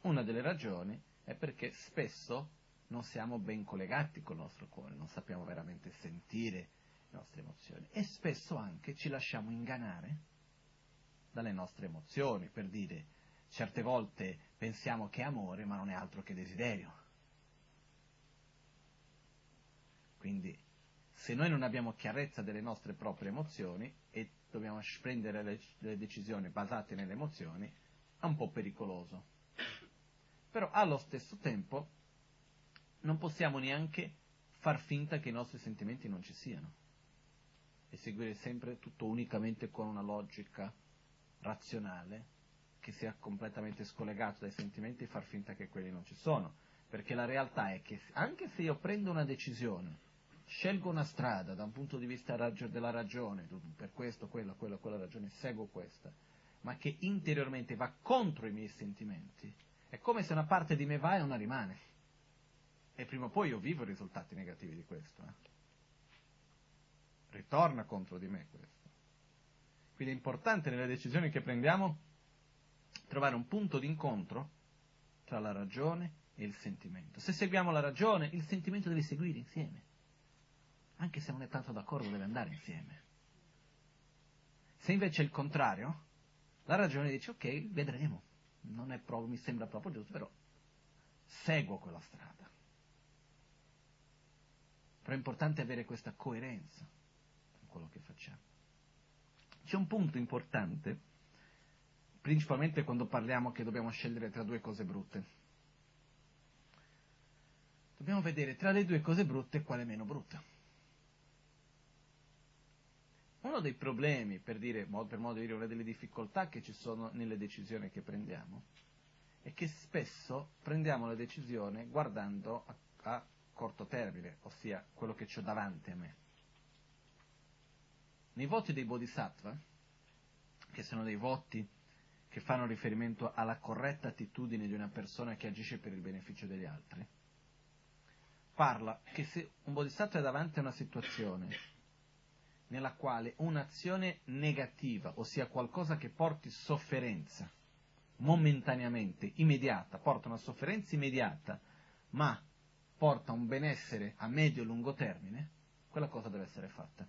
[SPEAKER 1] Una delle ragioni è perché spesso non siamo ben collegati col nostro cuore, non sappiamo veramente sentire le nostre emozioni e spesso anche ci lasciamo ingannare dalle nostre emozioni, per dire certe volte pensiamo che è amore ma non è altro che desiderio. Quindi se noi non abbiamo chiarezza delle nostre proprie emozioni e dobbiamo prendere le, le decisioni basate nelle emozioni, è un po' pericoloso. Però allo stesso tempo non possiamo neanche far finta che i nostri sentimenti non ci siano e seguire sempre tutto unicamente con una logica razionale che sia completamente scollegato dai sentimenti e far finta che quelli non ci sono. Perché la realtà è che anche se io prendo una decisione, scelgo una strada da un punto di vista della ragione, per questo, quello, quello, quella ragione, seguo questa, ma che interiormente va contro i miei sentimenti, è come se una parte di me va e una rimane. E prima o poi io vivo i risultati negativi di questo. Eh? Ritorna contro di me questo. Quindi è importante nelle decisioni che prendiamo trovare un punto d'incontro tra la ragione e il sentimento. Se seguiamo la ragione, il sentimento deve seguire insieme. Anche se non è tanto d'accordo, deve andare insieme. Se invece è il contrario, la ragione dice ok, vedremo, non è proprio, mi sembra proprio giusto, però seguo quella strada. Però è importante avere questa coerenza in quello che facciamo. C'è un punto importante, principalmente quando parliamo che dobbiamo scegliere tra due cose brutte. Dobbiamo vedere tra le due cose brutte quale è meno brutta. Uno dei problemi, per, dire, per modo di dire, una delle difficoltà che ci sono nelle decisioni che prendiamo, è che spesso prendiamo la decisione guardando a, a corto termine, ossia quello che ho davanti a me. Nei voti dei bodhisattva, che sono dei voti che fanno riferimento alla corretta attitudine di una persona che agisce per il beneficio degli altri, parla che se un bodhisattva è davanti a una situazione nella quale un'azione negativa, ossia qualcosa che porti sofferenza, momentaneamente, immediata, porta una sofferenza immediata, ma porta un benessere a medio e lungo termine, quella cosa deve essere fatta.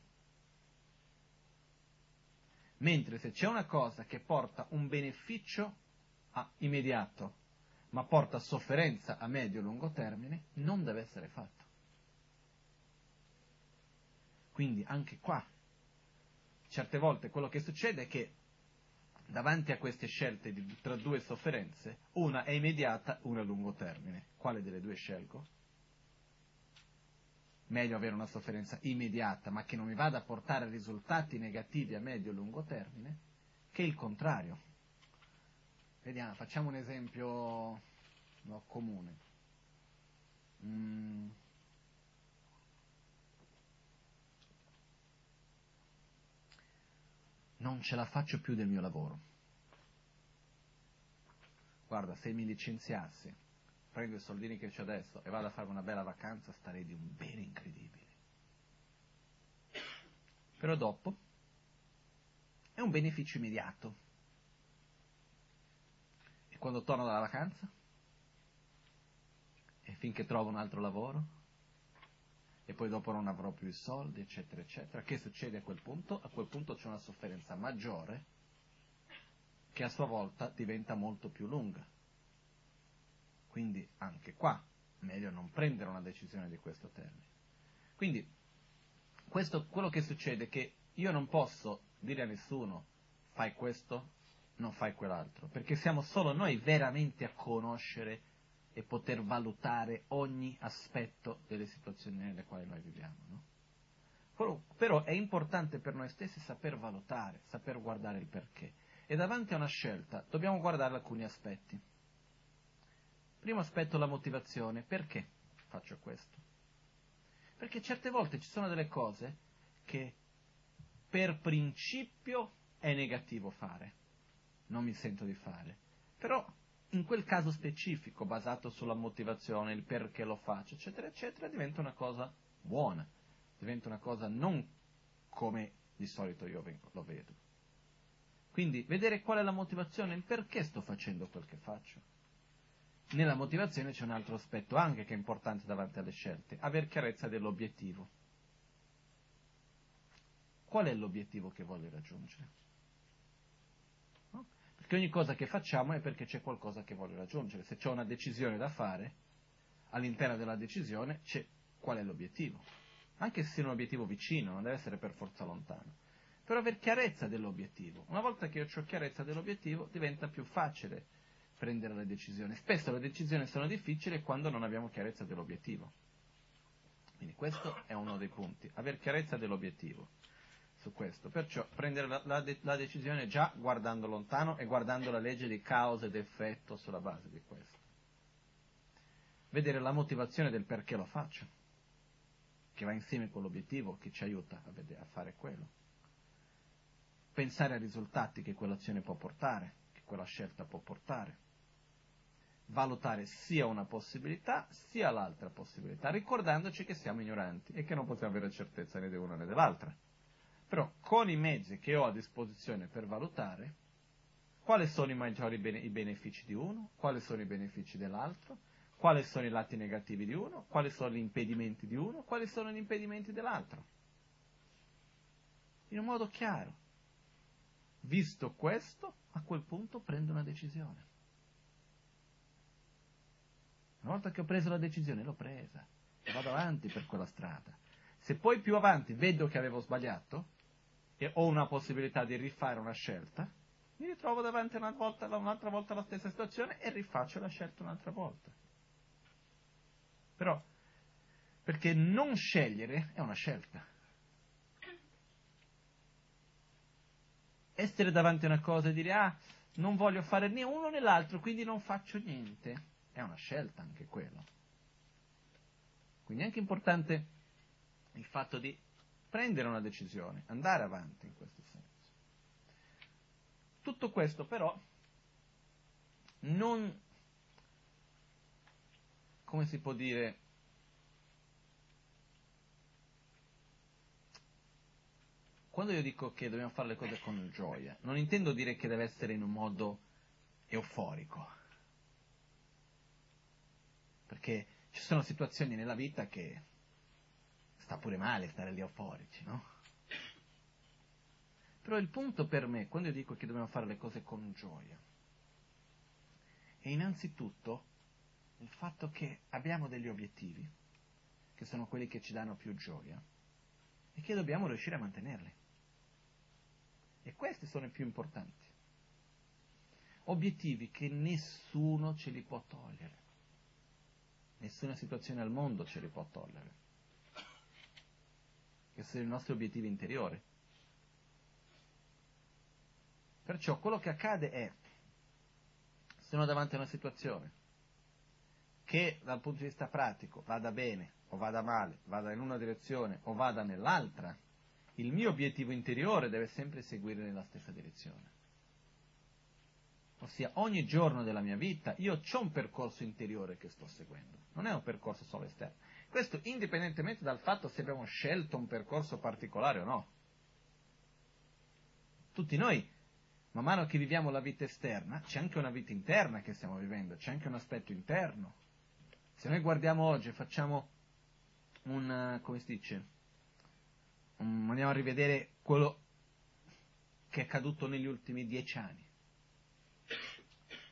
[SPEAKER 1] Mentre se c'è una cosa che porta un beneficio a, immediato, ma porta sofferenza a medio e lungo termine, non deve essere fatto. Quindi anche qua, certe volte quello che succede è che davanti a queste scelte di, tra due sofferenze, una è immediata, una a lungo termine. Quale delle due scelgo? Meglio avere una sofferenza immediata, ma che non mi vada a portare risultati negativi a medio e lungo termine, che il contrario. Vediamo, facciamo un esempio no, comune. Mm. Non ce la faccio più del mio lavoro. Guarda, se mi licenziassi prendo i soldini che ho adesso e vado a fare una bella vacanza, starei di un bene incredibile. Però dopo è un beneficio immediato. E quando torno dalla vacanza? E finché trovo un altro lavoro? E poi dopo non avrò più i soldi, eccetera, eccetera. Che succede a quel punto? A quel punto c'è una sofferenza maggiore che a sua volta diventa molto più lunga. Quindi anche qua, meglio non prendere una decisione di questo termine. Quindi, questo, quello che succede è che io non posso dire a nessuno fai questo, non fai quell'altro, perché siamo solo noi veramente a conoscere e poter valutare ogni aspetto delle situazioni nelle quali noi viviamo. No? Però, però è importante per noi stessi saper valutare, saper guardare il perché. E davanti a una scelta dobbiamo guardare alcuni aspetti. Primo aspetto la motivazione. Perché faccio questo? Perché certe volte ci sono delle cose che per principio è negativo fare non mi sento di fare. Però in quel caso specifico, basato sulla motivazione, il perché lo faccio, eccetera, eccetera, diventa una cosa buona, diventa una cosa non come di solito io lo vedo. Quindi vedere qual è la motivazione, il perché sto facendo quel che faccio. Nella motivazione c'è un altro aspetto anche che è importante davanti alle scelte, aver chiarezza dell'obiettivo. Qual è l'obiettivo che voglio raggiungere? che ogni cosa che facciamo è perché c'è qualcosa che voglio raggiungere. Se c'è una decisione da fare, all'interno della decisione c'è qual è l'obiettivo. Anche se è un obiettivo vicino, non deve essere per forza lontano. Però aver chiarezza dell'obiettivo. Una volta che io ho chiarezza dell'obiettivo, diventa più facile prendere le decisioni. Spesso le decisioni sono difficili quando non abbiamo chiarezza dell'obiettivo. Quindi questo è uno dei punti, aver chiarezza dell'obiettivo su questo. Perciò prendere la, la, la, decisione già guardando lontano e guardando la legge di causa ed effetto sulla base di questo. Vedere la motivazione del perché lo faccio, che va insieme con l'obiettivo, che ci aiuta a, vedere, a fare quello. Pensare ai risultati che quell'azione può portare, che quella scelta può portare. Valutare sia una possibilità sia l'altra possibilità, ricordandoci che siamo ignoranti e che non possiamo avere certezza né di una né dell'altra però con i mezzi che ho a disposizione per valutare quali sono i maggiori bene- i benefici di uno, quali sono i benefici dell'altro, quali sono i lati negativi di uno, quali sono gli impedimenti di uno, quali sono gli impedimenti dell'altro. In un modo chiaro. Visto questo, a quel punto prendo una decisione. Una volta che ho preso la decisione, l'ho presa e vado avanti per quella strada. Se poi più avanti vedo che avevo sbagliato, e ho una possibilità di rifare una scelta, mi ritrovo davanti una volta, un'altra volta alla stessa situazione e rifaccio la scelta un'altra volta. Però, perché non scegliere è una scelta. Essere davanti a una cosa e dire, ah, non voglio fare né uno né l'altro, quindi non faccio niente, è una scelta anche quello. Quindi è anche importante il fatto di prendere una decisione, andare avanti in questo senso. Tutto questo però non, come si può dire, quando io dico che dobbiamo fare le cose con gioia, non intendo dire che deve essere in un modo euforico, perché ci sono situazioni nella vita che sta pure male stare lì euforici, no? Però il punto per me, quando io dico che dobbiamo fare le cose con gioia, è innanzitutto il fatto che abbiamo degli obiettivi, che sono quelli che ci danno più gioia, e che dobbiamo riuscire a mantenerli. E questi sono i più importanti. Obiettivi che nessuno ce li può togliere. Nessuna situazione al mondo ce li può togliere che sono i nostri obiettivi interiori. Perciò quello che accade è, sono davanti a una situazione che dal punto di vista pratico vada bene o vada male, vada in una direzione o vada nell'altra, il mio obiettivo interiore deve sempre seguire nella stessa direzione. Ossia, ogni giorno della mia vita io ho un percorso interiore che sto seguendo, non è un percorso solo esterno. Questo indipendentemente dal fatto se abbiamo scelto un percorso particolare o no. Tutti noi man mano che viviamo la vita esterna, c'è anche una vita interna che stiamo vivendo, c'è anche un aspetto interno. Se noi guardiamo oggi e facciamo un, come si dice, un, andiamo a rivedere quello che è accaduto negli ultimi dieci anni.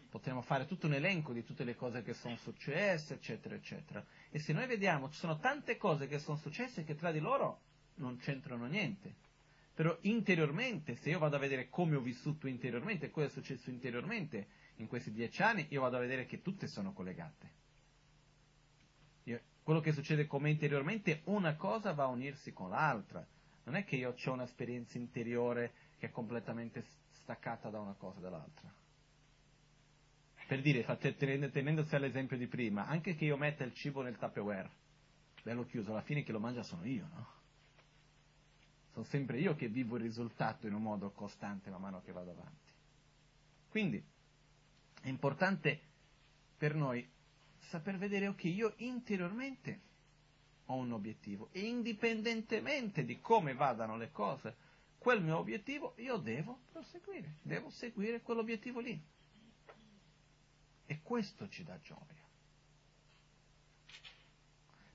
[SPEAKER 1] Potremmo fare tutto un elenco di tutte le cose che sono successe, eccetera, eccetera. E se noi vediamo, ci sono tante cose che sono successe che tra di loro non c'entrano niente. Però interiormente, se io vado a vedere come ho vissuto interiormente, cosa è successo interiormente in questi dieci anni, io vado a vedere che tutte sono collegate. Io, quello che succede come interiormente, una cosa va a unirsi con l'altra. Non è che io ho un'esperienza interiore che è completamente staccata da una cosa dall'altra. Per dire, tenendosi all'esempio di prima, anche che io metta il cibo nel Tupperware, bello chiuso, alla fine chi lo mangia sono io, no? sono sempre io che vivo il risultato in un modo costante man mano che vado avanti. Quindi è importante per noi saper vedere, ok, io interiormente ho un obiettivo e indipendentemente di come vadano le cose, quel mio obiettivo io devo proseguire, devo seguire quell'obiettivo lì. E questo ci dà gioia.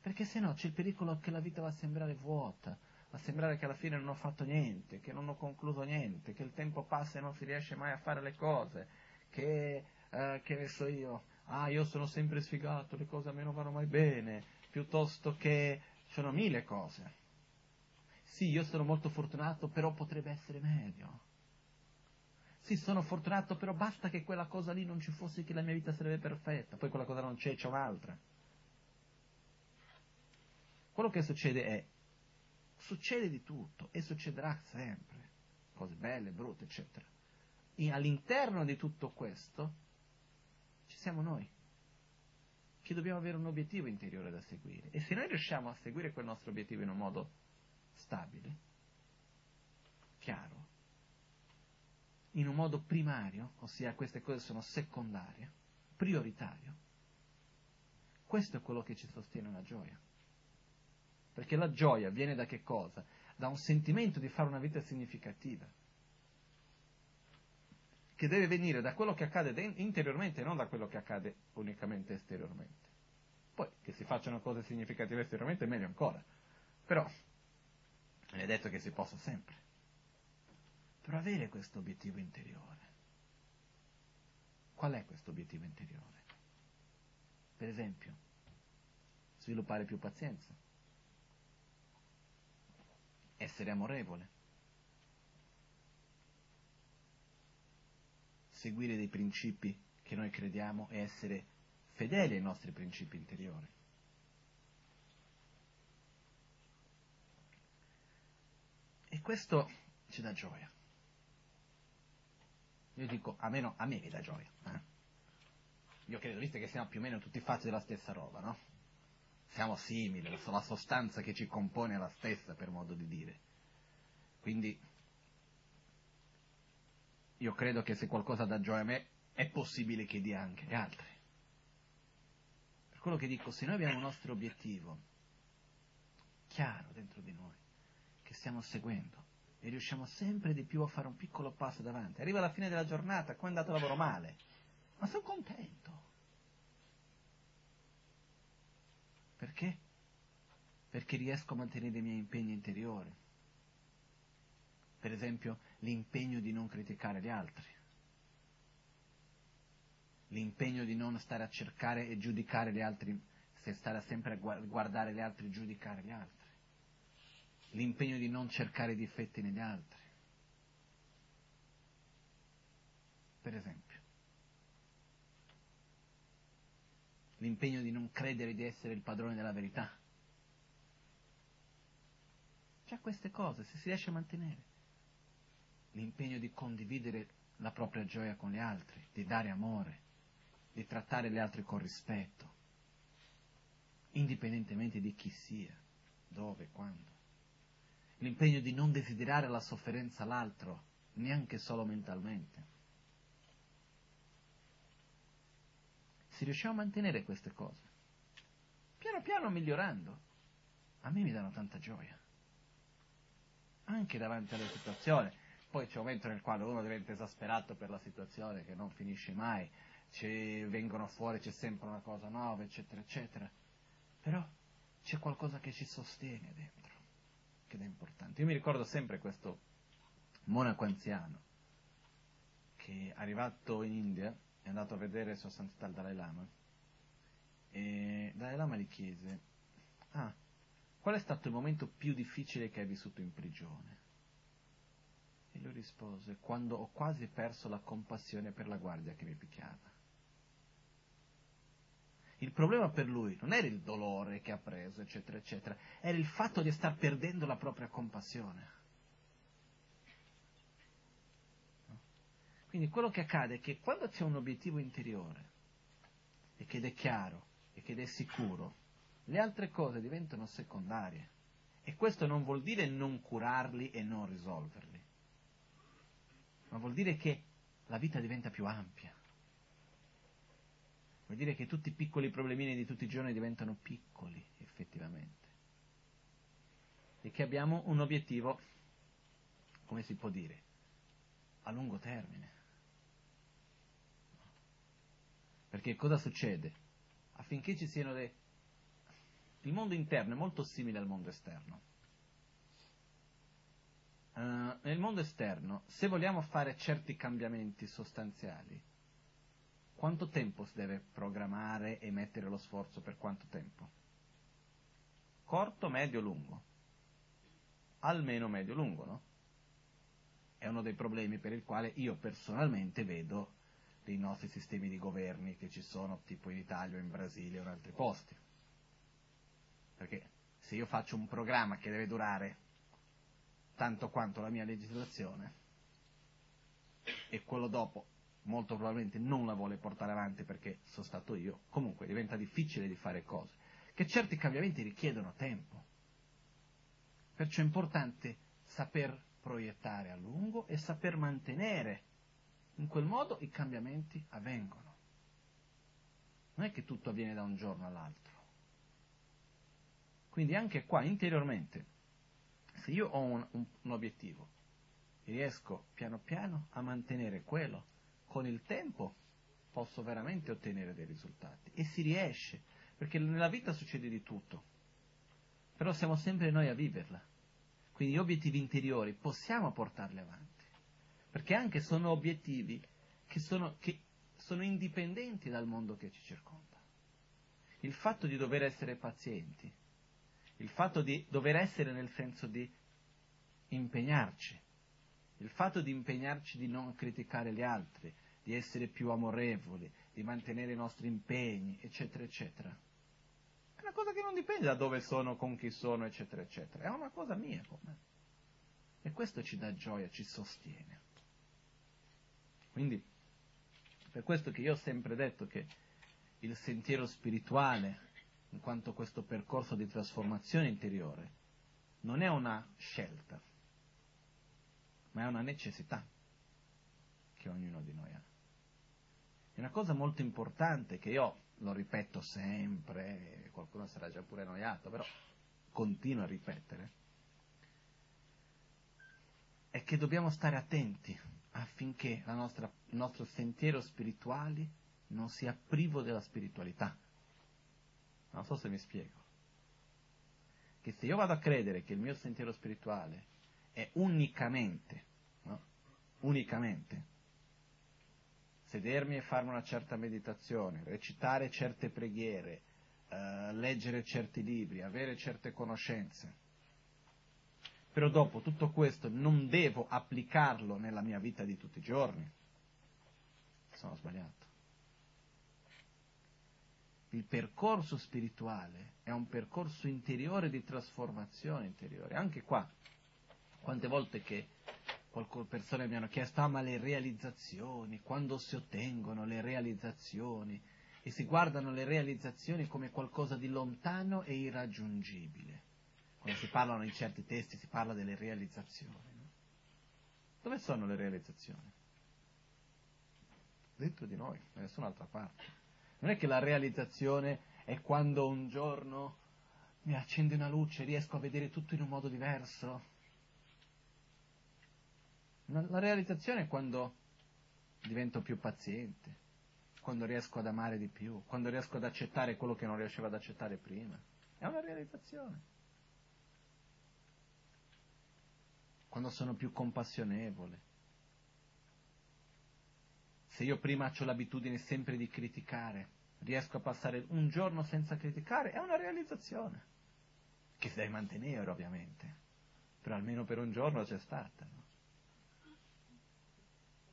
[SPEAKER 1] Perché se no c'è il pericolo che la vita va a sembrare vuota, a sembrare che alla fine non ho fatto niente, che non ho concluso niente, che il tempo passa e non si riesce mai a fare le cose, che, eh, che ne so io, ah io sono sempre sfigato, le cose a me non vanno mai bene, piuttosto che sono mille cose. Sì, io sono molto fortunato, però potrebbe essere meglio. Sì, sono fortunato, però basta che quella cosa lì non ci fosse, che la mia vita sarebbe perfetta. Poi quella cosa non c'è, c'è un'altra. Quello che succede è, succede di tutto e succederà sempre, cose belle, brutte, eccetera. E all'interno di tutto questo ci siamo noi, che dobbiamo avere un obiettivo interiore da seguire. E se noi riusciamo a seguire quel nostro obiettivo in un modo stabile, chiaro, in un modo primario, ossia queste cose sono secondarie, prioritario, questo è quello che ci sostiene una gioia. Perché la gioia viene da che cosa? Da un sentimento di fare una vita significativa, che deve venire da quello che accade interiormente e non da quello che accade unicamente esteriormente. Poi che si facciano cose significative esteriormente è meglio ancora, però è detto che si possa sempre. Però avere questo obiettivo interiore. Qual è questo obiettivo interiore? Per esempio, sviluppare più pazienza essere amorevole, seguire dei principi che noi crediamo e essere fedeli ai nostri principi interiori. E questo ci dà gioia. Io dico, a me, no, a me mi dà gioia. Eh? Io credo, visto che siamo più o meno tutti fatti della stessa roba, no? siamo simili, la sostanza che ci compone è la stessa, per modo di dire. Quindi io credo che se qualcosa dà gioia a me, è possibile che dia anche agli altri. Per quello che dico, se noi abbiamo un nostro obiettivo chiaro dentro di noi, che stiamo seguendo, e riusciamo sempre di più a fare un piccolo passo davanti, arriva la fine della giornata, qua è andato lavoro male, ma sono contento Perché? Perché riesco a mantenere i miei impegni interiori. Per esempio, l'impegno di non criticare gli altri. L'impegno di non stare a cercare e giudicare gli altri, se stare sempre a guardare gli altri e giudicare gli altri. L'impegno di non cercare difetti negli altri. Per esempio. l'impegno di non credere di essere il padrone della verità. Già queste cose, se si riesce a mantenere. L'impegno di condividere la propria gioia con gli altri, di dare amore, di trattare gli altri con rispetto, indipendentemente di chi sia, dove, quando. L'impegno di non desiderare la sofferenza all'altro, neanche solo mentalmente. se riusciamo a mantenere queste cose, piano piano migliorando, a me mi danno tanta gioia. Anche davanti alla situazione. poi c'è un momento nel quale uno diventa esasperato per la situazione che non finisce mai, ci vengono fuori, c'è sempre una cosa nuova, eccetera, eccetera. Però c'è qualcosa che ci sostiene dentro, che è importante. Io mi ricordo sempre questo monaco anziano che arrivato in India è andato a vedere Sua Santità il Dalai Lama e Dalai Lama gli chiese, ah, qual è stato il momento più difficile che hai vissuto in prigione? E lui rispose, quando ho quasi perso la compassione per la guardia che mi picchiava. Il problema per lui non era il dolore che ha preso, eccetera, eccetera, era il fatto di star perdendo la propria compassione. Quindi quello che accade è che quando c'è un obiettivo interiore, e che è chiaro, e che è sicuro, le altre cose diventano secondarie. E questo non vuol dire non curarli e non risolverli, ma vuol dire che la vita diventa più ampia. Vuol dire che tutti i piccoli problemini di tutti i giorni diventano piccoli, effettivamente. E che abbiamo un obiettivo, come si può dire, a lungo termine. Perché cosa succede? Affinché ci siano dei... Il mondo interno è molto simile al mondo esterno. Uh, nel mondo esterno, se vogliamo fare certi cambiamenti sostanziali, quanto tempo si deve programmare e mettere lo sforzo per quanto tempo? Corto, medio, lungo? Almeno medio-lungo, no? È uno dei problemi per il quale io personalmente vedo dei nostri sistemi di governi che ci sono tipo in Italia o in Brasile o in altri posti. Perché se io faccio un programma che deve durare tanto quanto la mia legislazione e quello dopo molto probabilmente non la vuole portare avanti perché sono stato io, comunque diventa difficile di fare cose, che certi cambiamenti richiedono tempo. Perciò è importante saper proiettare a lungo e saper mantenere in quel modo i cambiamenti avvengono. Non è che tutto avviene da un giorno all'altro. Quindi anche qua, interiormente, se io ho un, un, un obiettivo, riesco piano piano a mantenere quello, con il tempo posso veramente ottenere dei risultati. E si riesce, perché nella vita succede di tutto. Però siamo sempre noi a viverla. Quindi gli obiettivi interiori possiamo portarli avanti perché anche sono obiettivi che sono, che sono indipendenti dal mondo che ci circonda. Il fatto di dover essere pazienti, il fatto di dover essere nel senso di impegnarci, il fatto di impegnarci di non criticare gli altri, di essere più amorevoli, di mantenere i nostri impegni, eccetera, eccetera. È una cosa che non dipende da dove sono, con chi sono, eccetera, eccetera. È una cosa mia con me. E questo ci dà gioia, ci sostiene. Quindi, per questo che io ho sempre detto che il sentiero spirituale, in quanto questo percorso di trasformazione interiore, non è una scelta, ma è una necessità che ognuno di noi ha. È una cosa molto importante che io lo ripeto sempre, qualcuno sarà già pure annoiato, però continuo a ripetere, è che dobbiamo stare attenti affinché nostra, il nostro sentiero spirituale non sia privo della spiritualità. Non so se mi spiego. Che se io vado a credere che il mio sentiero spirituale è unicamente, no? unicamente, sedermi e farmi una certa meditazione, recitare certe preghiere, eh, leggere certi libri, avere certe conoscenze, però dopo tutto questo non devo applicarlo nella mia vita di tutti i giorni. Sono sbagliato. Il percorso spirituale è un percorso interiore di trasformazione interiore. Anche qua, quante volte che qualche persone mi hanno chiesto, ah ma le realizzazioni, quando si ottengono le realizzazioni? E si guardano le realizzazioni come qualcosa di lontano e irraggiungibile quando si parlano in certi testi si parla delle realizzazioni. No? Dove sono le realizzazioni? Dentro di noi, da nessun'altra parte. Non è che la realizzazione è quando un giorno mi accende una luce, riesco a vedere tutto in un modo diverso. La realizzazione è quando divento più paziente, quando riesco ad amare di più, quando riesco ad accettare quello che non riuscivo ad accettare prima. È una realizzazione. Quando sono più compassionevole. Se io prima ho l'abitudine sempre di criticare, riesco a passare un giorno senza criticare, è una realizzazione. Che si deve mantenere ovviamente, però almeno per un giorno c'è stata. No?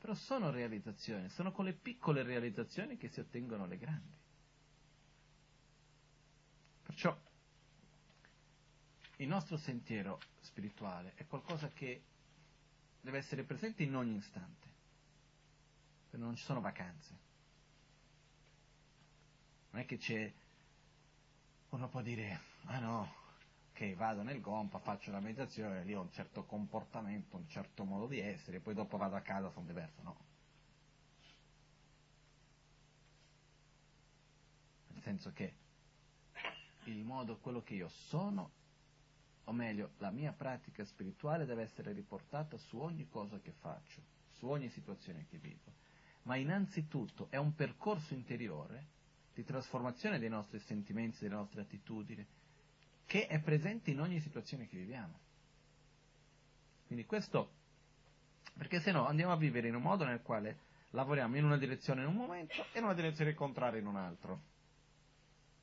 [SPEAKER 1] Però sono realizzazioni, sono con le piccole realizzazioni che si ottengono le grandi. Perciò il nostro sentiero spirituale è qualcosa che deve essere presente in ogni istante, perché non ci sono vacanze. Non è che c'è, uno può dire, ah no, che vado nel Gompa, faccio la meditazione, lì ho un certo comportamento, un certo modo di essere, e poi dopo vado a casa, sono diverso, no. Nel senso che il modo, quello che io sono, o meglio, la mia pratica spirituale deve essere riportata su ogni cosa che faccio, su ogni situazione che vivo. Ma innanzitutto è un percorso interiore di trasformazione dei nostri sentimenti, delle nostre attitudini, che è presente in ogni situazione che viviamo. Quindi questo, perché se no andiamo a vivere in un modo nel quale lavoriamo in una direzione in un momento e in una direzione contraria in un altro.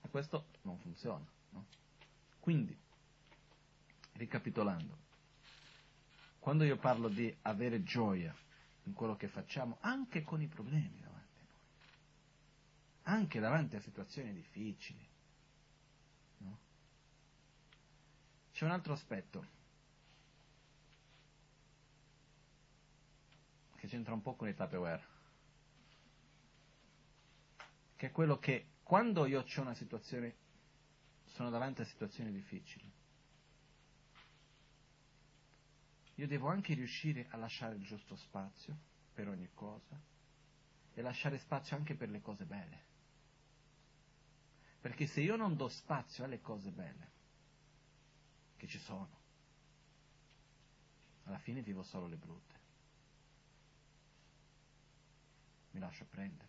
[SPEAKER 1] E questo non funziona. No? Quindi, ricapitolando, quando io parlo di avere gioia in quello che facciamo, anche con i problemi davanti a noi, anche davanti a situazioni difficili, C'è un altro aspetto che c'entra un po' con i Tupperware, che è quello che quando io ho una situazione, sono davanti a situazioni difficili, io devo anche riuscire a lasciare il giusto spazio per ogni cosa e lasciare spazio anche per le cose belle. Perché se io non do spazio alle cose belle, che ci sono. Alla fine vivo solo le brutte. Mi lascio prendere.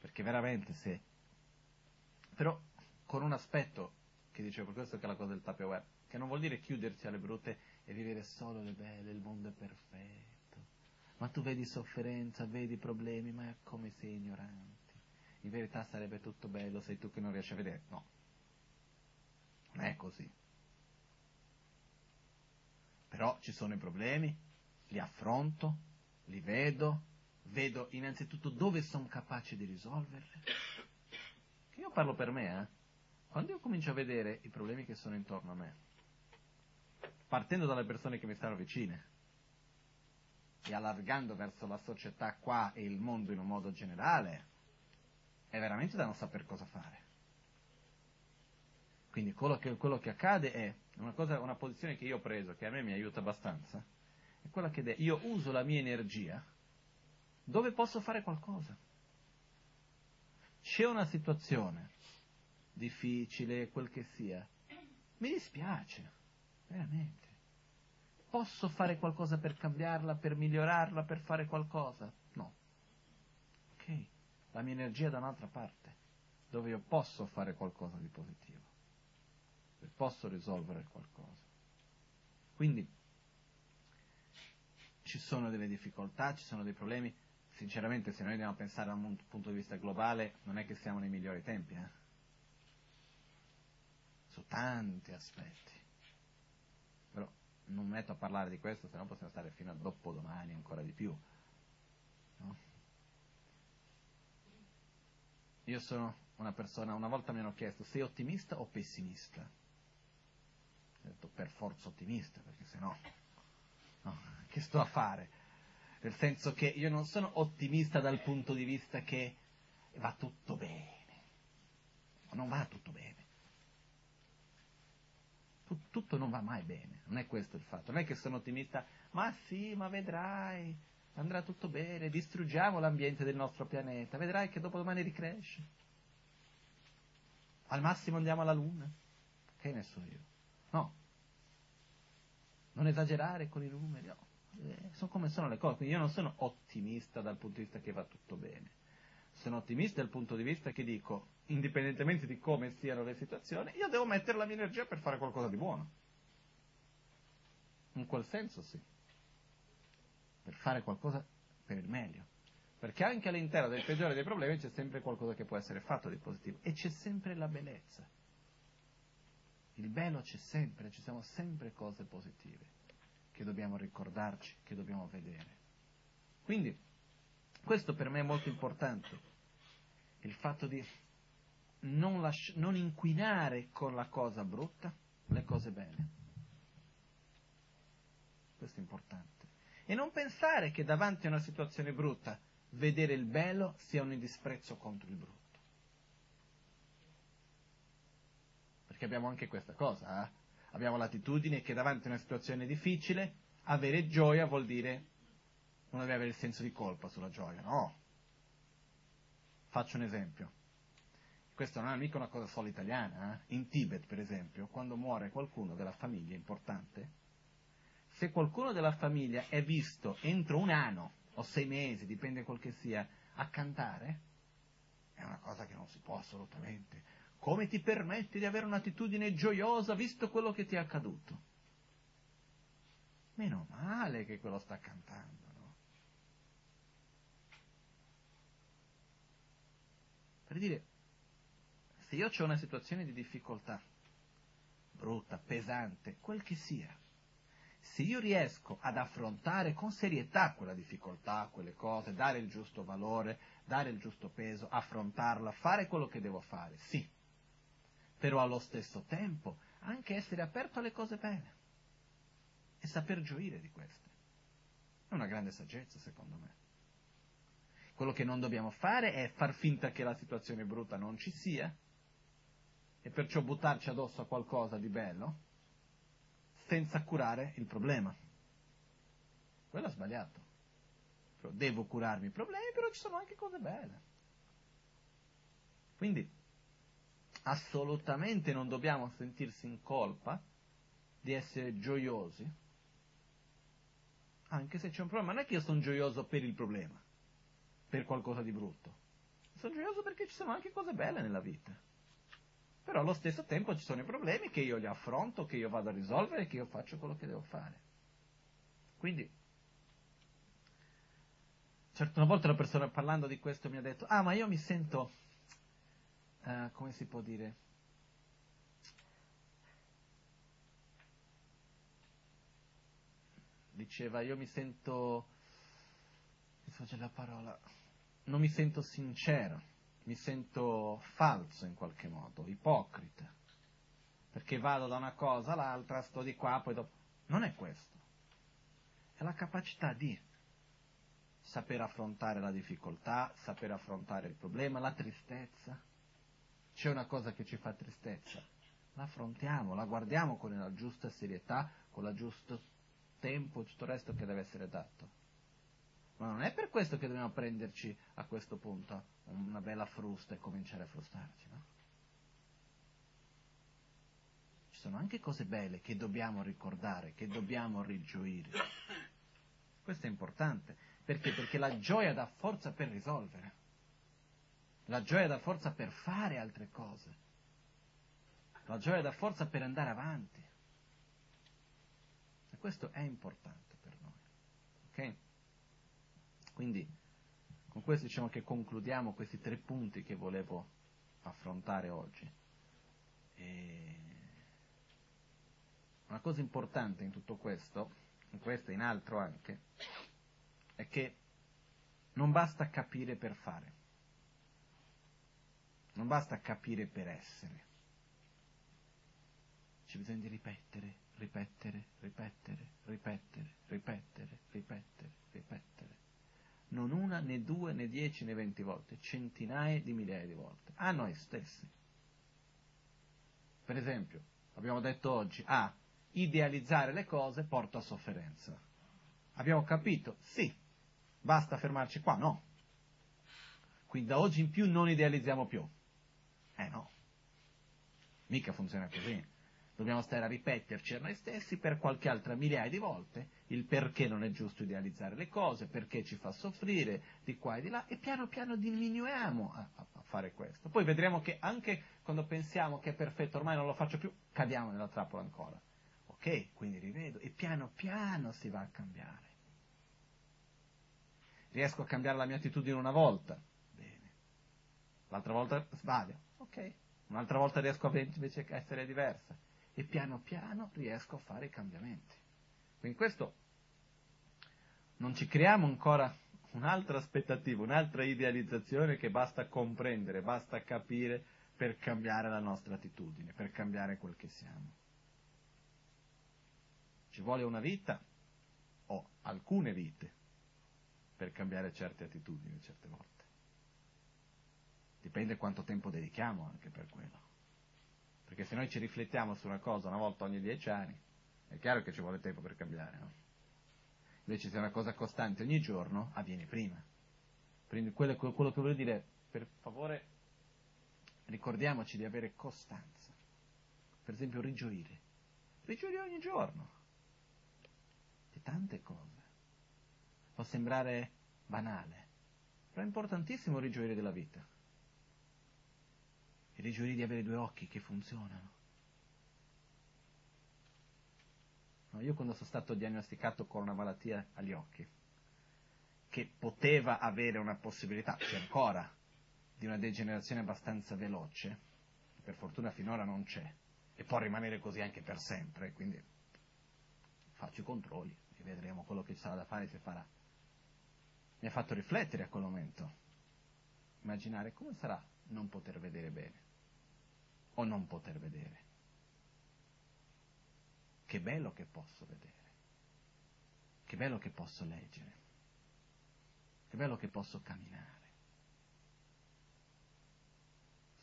[SPEAKER 1] Perché veramente se... Però con un aspetto che dicevo, per questo che è la cosa del Tupperware, che non vuol dire chiudersi alle brutte e vivere solo le belle, il mondo è perfetto. Ma tu vedi sofferenza, vedi problemi, ma come sei ignorante. In verità sarebbe tutto bello, sei tu che non riesci a vedere. No, non è così. Però ci sono i problemi, li affronto, li vedo, vedo innanzitutto dove sono capace di risolverli. Io parlo per me, eh. Quando io comincio a vedere i problemi che sono intorno a me, partendo dalle persone che mi stanno vicine e allargando verso la società qua e il mondo in un modo generale, è veramente da non saper cosa fare. Quindi quello che, quello che accade è una, cosa, una posizione che io ho preso, che a me mi aiuta abbastanza, è quella che io uso la mia energia dove posso fare qualcosa. C'è una situazione difficile, quel che sia, mi dispiace, veramente. Posso fare qualcosa per cambiarla, per migliorarla, per fare qualcosa? No. Ok, la mia energia è da un'altra parte, dove io posso fare qualcosa di positivo posso risolvere qualcosa. Quindi ci sono delle difficoltà, ci sono dei problemi. Sinceramente, se noi andiamo a pensare da un punto di vista globale, non è che siamo nei migliori tempi, eh? su tanti aspetti. Però non metto a parlare di questo, se no possiamo stare fino a dopodomani, ancora di più. No? Io sono una persona, una volta mi hanno chiesto, sei ottimista o pessimista? Ho detto per forza ottimista, perché se no, no, che sto a fare? Nel senso che io non sono ottimista dal punto di vista che va tutto bene. Non va tutto bene. Tutto non va mai bene, non è questo il fatto. Non è che sono ottimista, ma sì, ma vedrai, andrà tutto bene, distruggiamo l'ambiente del nostro pianeta, vedrai che dopo domani ricresce. Al massimo andiamo alla Luna. Che ne so io. No. Non esagerare con i numeri, no. Eh, sono come sono le cose, quindi io non sono ottimista dal punto di vista che va tutto bene. Sono ottimista dal punto di vista che dico, indipendentemente di come siano le situazioni, io devo mettere la mia energia per fare qualcosa di buono. In quel senso sì. Per fare qualcosa per il meglio. Perché anche all'interno del peggiore dei problemi c'è sempre qualcosa che può essere fatto di positivo. E c'è sempre la bellezza. Il bello c'è sempre, ci sono sempre cose positive che dobbiamo ricordarci, che dobbiamo vedere. Quindi, questo per me è molto importante. Il fatto di non, lasci- non inquinare con la cosa brutta le cose bene. Questo è importante. E non pensare che davanti a una situazione brutta vedere il bello sia un disprezzo contro il brutto. Perché abbiamo anche questa cosa, eh? abbiamo l'attitudine che davanti a una situazione difficile avere gioia vuol dire non deve avere il senso di colpa sulla gioia, no. Faccio un esempio. Questa non è mica una cosa solo italiana. Eh? In Tibet, per esempio, quando muore qualcuno della famiglia importante, se qualcuno della famiglia è visto entro un anno o sei mesi, dipende quel che sia, a cantare, è una cosa che non si può assolutamente. Come ti permetti di avere un'attitudine gioiosa visto quello che ti è accaduto? Meno male che quello sta cantando, no? Per dire, se io ho una situazione di difficoltà, brutta, pesante, quel che sia, se io riesco ad affrontare con serietà quella difficoltà, quelle cose, dare il giusto valore, dare il giusto peso, affrontarla, fare quello che devo fare, sì, però allo stesso tempo anche essere aperto alle cose belle e saper gioire di queste. È una grande saggezza, secondo me. Quello che non dobbiamo fare è far finta che la situazione brutta non ci sia e perciò buttarci addosso a qualcosa di bello senza curare il problema. Quello è sbagliato. Devo curarmi i problemi, però ci sono anche cose belle. Quindi assolutamente non dobbiamo sentirsi in colpa di essere gioiosi, anche se c'è un problema. Non è che io sono gioioso per il problema, per qualcosa di brutto. Sono gioioso perché ci sono anche cose belle nella vita però allo stesso tempo ci sono i problemi che io li affronto, che io vado a risolvere, che io faccio quello che devo fare. Quindi, certo, una volta una persona parlando di questo mi ha detto, ah ma io mi sento, uh, come si può dire, diceva io mi sento, mi sfugge la parola, non mi sento sincero mi sento falso in qualche modo, ipocrita, perché vado da una cosa all'altra, sto di qua, poi dopo... Non è questo. È la capacità di saper affrontare la difficoltà, saper affrontare il problema, la tristezza. C'è una cosa che ci fa tristezza, la affrontiamo, la guardiamo con la giusta serietà, con il giusto tempo, tutto il resto che deve essere dato. Ma non è per questo che dobbiamo prenderci a questo punto una bella frusta e cominciare a frustarci, no? Ci sono anche cose belle che dobbiamo ricordare, che dobbiamo rigioire. Questo è importante. Perché? Perché la gioia dà forza per risolvere. La gioia dà forza per fare altre cose. La gioia dà forza per andare avanti. E questo è importante per noi. Ok? Quindi con questo diciamo che concludiamo questi tre punti che volevo affrontare oggi. E una cosa importante in tutto questo, in questo e in altro anche, è che non basta capire per fare, non basta capire per essere. C'è bisogno di ripetere, ripetere, ripetere, ripetere, ripetere, ripetere, ripetere non una, né due, né dieci, né venti volte, centinaia di migliaia di volte, a noi stessi. Per esempio, abbiamo detto oggi, ah, idealizzare le cose porta a sofferenza. Abbiamo capito? Sì. Basta fermarci qua? No. Quindi da oggi in più non idealizziamo più. Eh no. Mica funziona così. Dobbiamo stare a ripeterci a noi stessi per qualche altra migliaia di volte il perché non è giusto idealizzare le cose, perché ci fa soffrire di qua e di là, e piano piano diminuiamo a, a fare questo. Poi vedremo che anche quando pensiamo che è perfetto, ormai non lo faccio più, cadiamo nella trappola ancora. Ok, quindi rivedo, e piano piano si va a cambiare. Riesco a cambiare la mia attitudine una volta, bene. L'altra volta sbaglio, ok. Un'altra volta riesco a invece essere diversa e piano piano riesco a fare i cambiamenti. Quindi questo non ci creiamo ancora un'altra aspettativa, un'altra idealizzazione che basta comprendere, basta capire per cambiare la nostra attitudine, per cambiare quel che siamo. Ci vuole una vita o alcune vite per cambiare certe attitudini certe volte. Dipende quanto tempo dedichiamo anche per quello. Perché se noi ci riflettiamo su una cosa una volta ogni dieci anni, è chiaro che ci vuole tempo per cambiare, no? Invece se è una cosa costante ogni giorno, avviene prima. Quello, quello che voglio dire, per favore, ricordiamoci di avere costanza. Per esempio, rigioire. Rigioire ogni giorno. Di tante cose. Può sembrare banale, però è importantissimo rigioire della vita e dei gioire di avere due occhi che funzionano. No, io quando sono stato diagnosticato con una malattia agli occhi, che poteva avere una possibilità, c'è ancora, di una degenerazione abbastanza veloce, per fortuna finora non c'è, e può rimanere così anche per sempre, quindi faccio i controlli e vedremo quello che ci sarà da fare se farà. Mi ha fatto riflettere a quel momento, immaginare come sarà non poter vedere bene o non poter vedere. Che bello che posso vedere, che bello che posso leggere, che bello che posso camminare.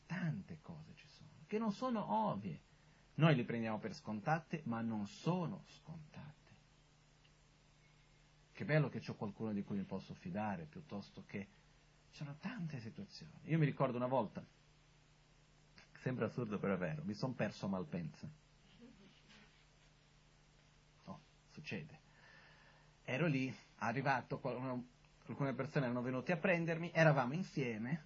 [SPEAKER 1] Tante cose ci sono, che non sono ovvie. Noi le prendiamo per scontate, ma non sono scontate. Che bello che c'è qualcuno di cui mi posso fidare, piuttosto che... Ci sono tante situazioni. Io mi ricordo una volta, Sembra assurdo però è vero, mi sono perso a Malpensa. Oh, succede. Ero lì, arrivato, alcune persone erano venute a prendermi, eravamo insieme.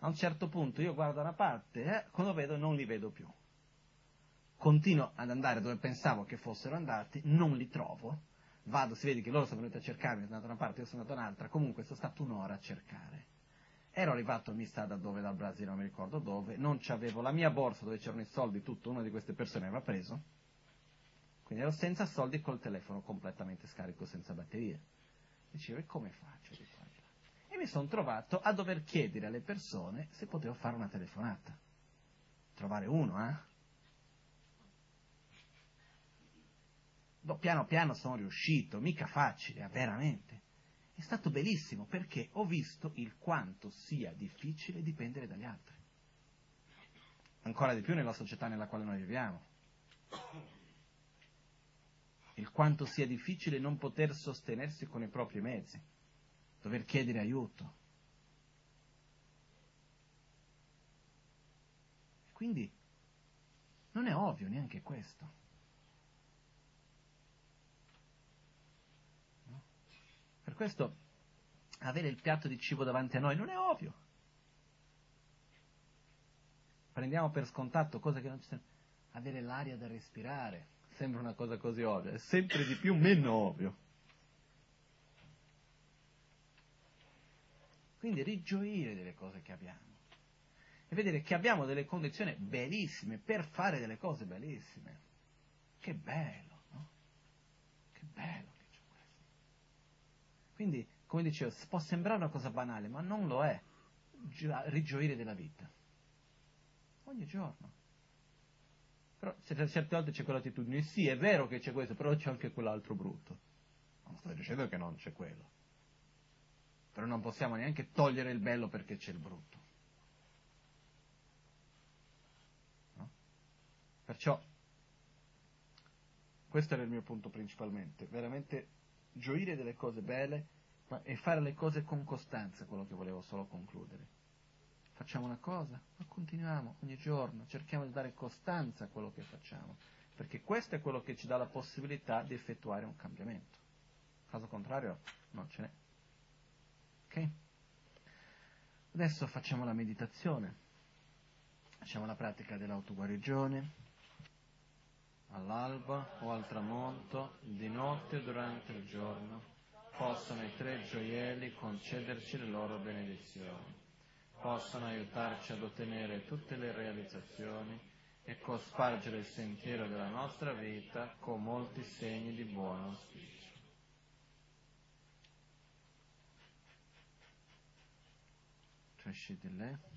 [SPEAKER 1] A un certo punto io guardo da una parte, eh, quando vedo non li vedo più. Continuo ad andare dove pensavo che fossero andati, non li trovo. Vado, si vede che loro sono venuti a cercarmi, sono andato da una parte, io sono andato da un'altra, comunque sono stato un'ora a cercare Ero arrivato, mi sa da dove, dal Brasile, non mi ricordo dove, non c'avevo la mia borsa dove c'erano i soldi, tutto, una di queste persone aveva preso, quindi ero senza soldi col telefono completamente scarico, senza batteria. Dicevo, e come faccio e mi sono trovato a dover chiedere alle persone se potevo fare una telefonata. Trovare uno, eh? No, piano piano sono riuscito, mica facile, eh, veramente. È stato bellissimo perché ho visto il quanto sia difficile dipendere dagli altri. Ancora di più nella società nella quale noi viviamo. Il quanto sia difficile non poter sostenersi con i propri mezzi, dover chiedere aiuto. Quindi non è ovvio neanche questo. Questo avere il piatto di cibo davanti a noi non è ovvio. Prendiamo per scontato cose che non ci sono. Avere l'aria da respirare sembra una cosa così ovvia, è sempre di più meno ovvio. Quindi rigioire delle cose che abbiamo e vedere che abbiamo delle condizioni bellissime per fare delle cose bellissime. Che bello, no? Che bello. Quindi, come dicevo, può sembrare una cosa banale, ma non lo è. Rigioire della vita. Ogni giorno. Però certe volte c'è quell'attitudine, sì, è vero che c'è questo, però c'è anche quell'altro brutto. Non sto dicendo che non c'è quello. Però non possiamo neanche togliere il bello perché c'è il brutto. No? Perciò, questo era il mio punto principalmente, veramente gioire delle cose belle ma, e fare le cose con costanza, quello che volevo solo concludere. facciamo una cosa, ma continuiamo ogni giorno, cerchiamo di dare costanza a quello che facciamo, perché questo è quello che ci dà la possibilità di effettuare un cambiamento. Caso contrario non ce n'è. Ok? Adesso facciamo la meditazione, facciamo la pratica dell'autoguarigione, all'alba o al tramonto, di notte o durante il giorno, possono i tre gioielli concederci le loro benedizioni, possono aiutarci ad ottenere tutte le realizzazioni e cospargere il sentiero della nostra vita con molti segni di buon auspicio. Cresci di lei.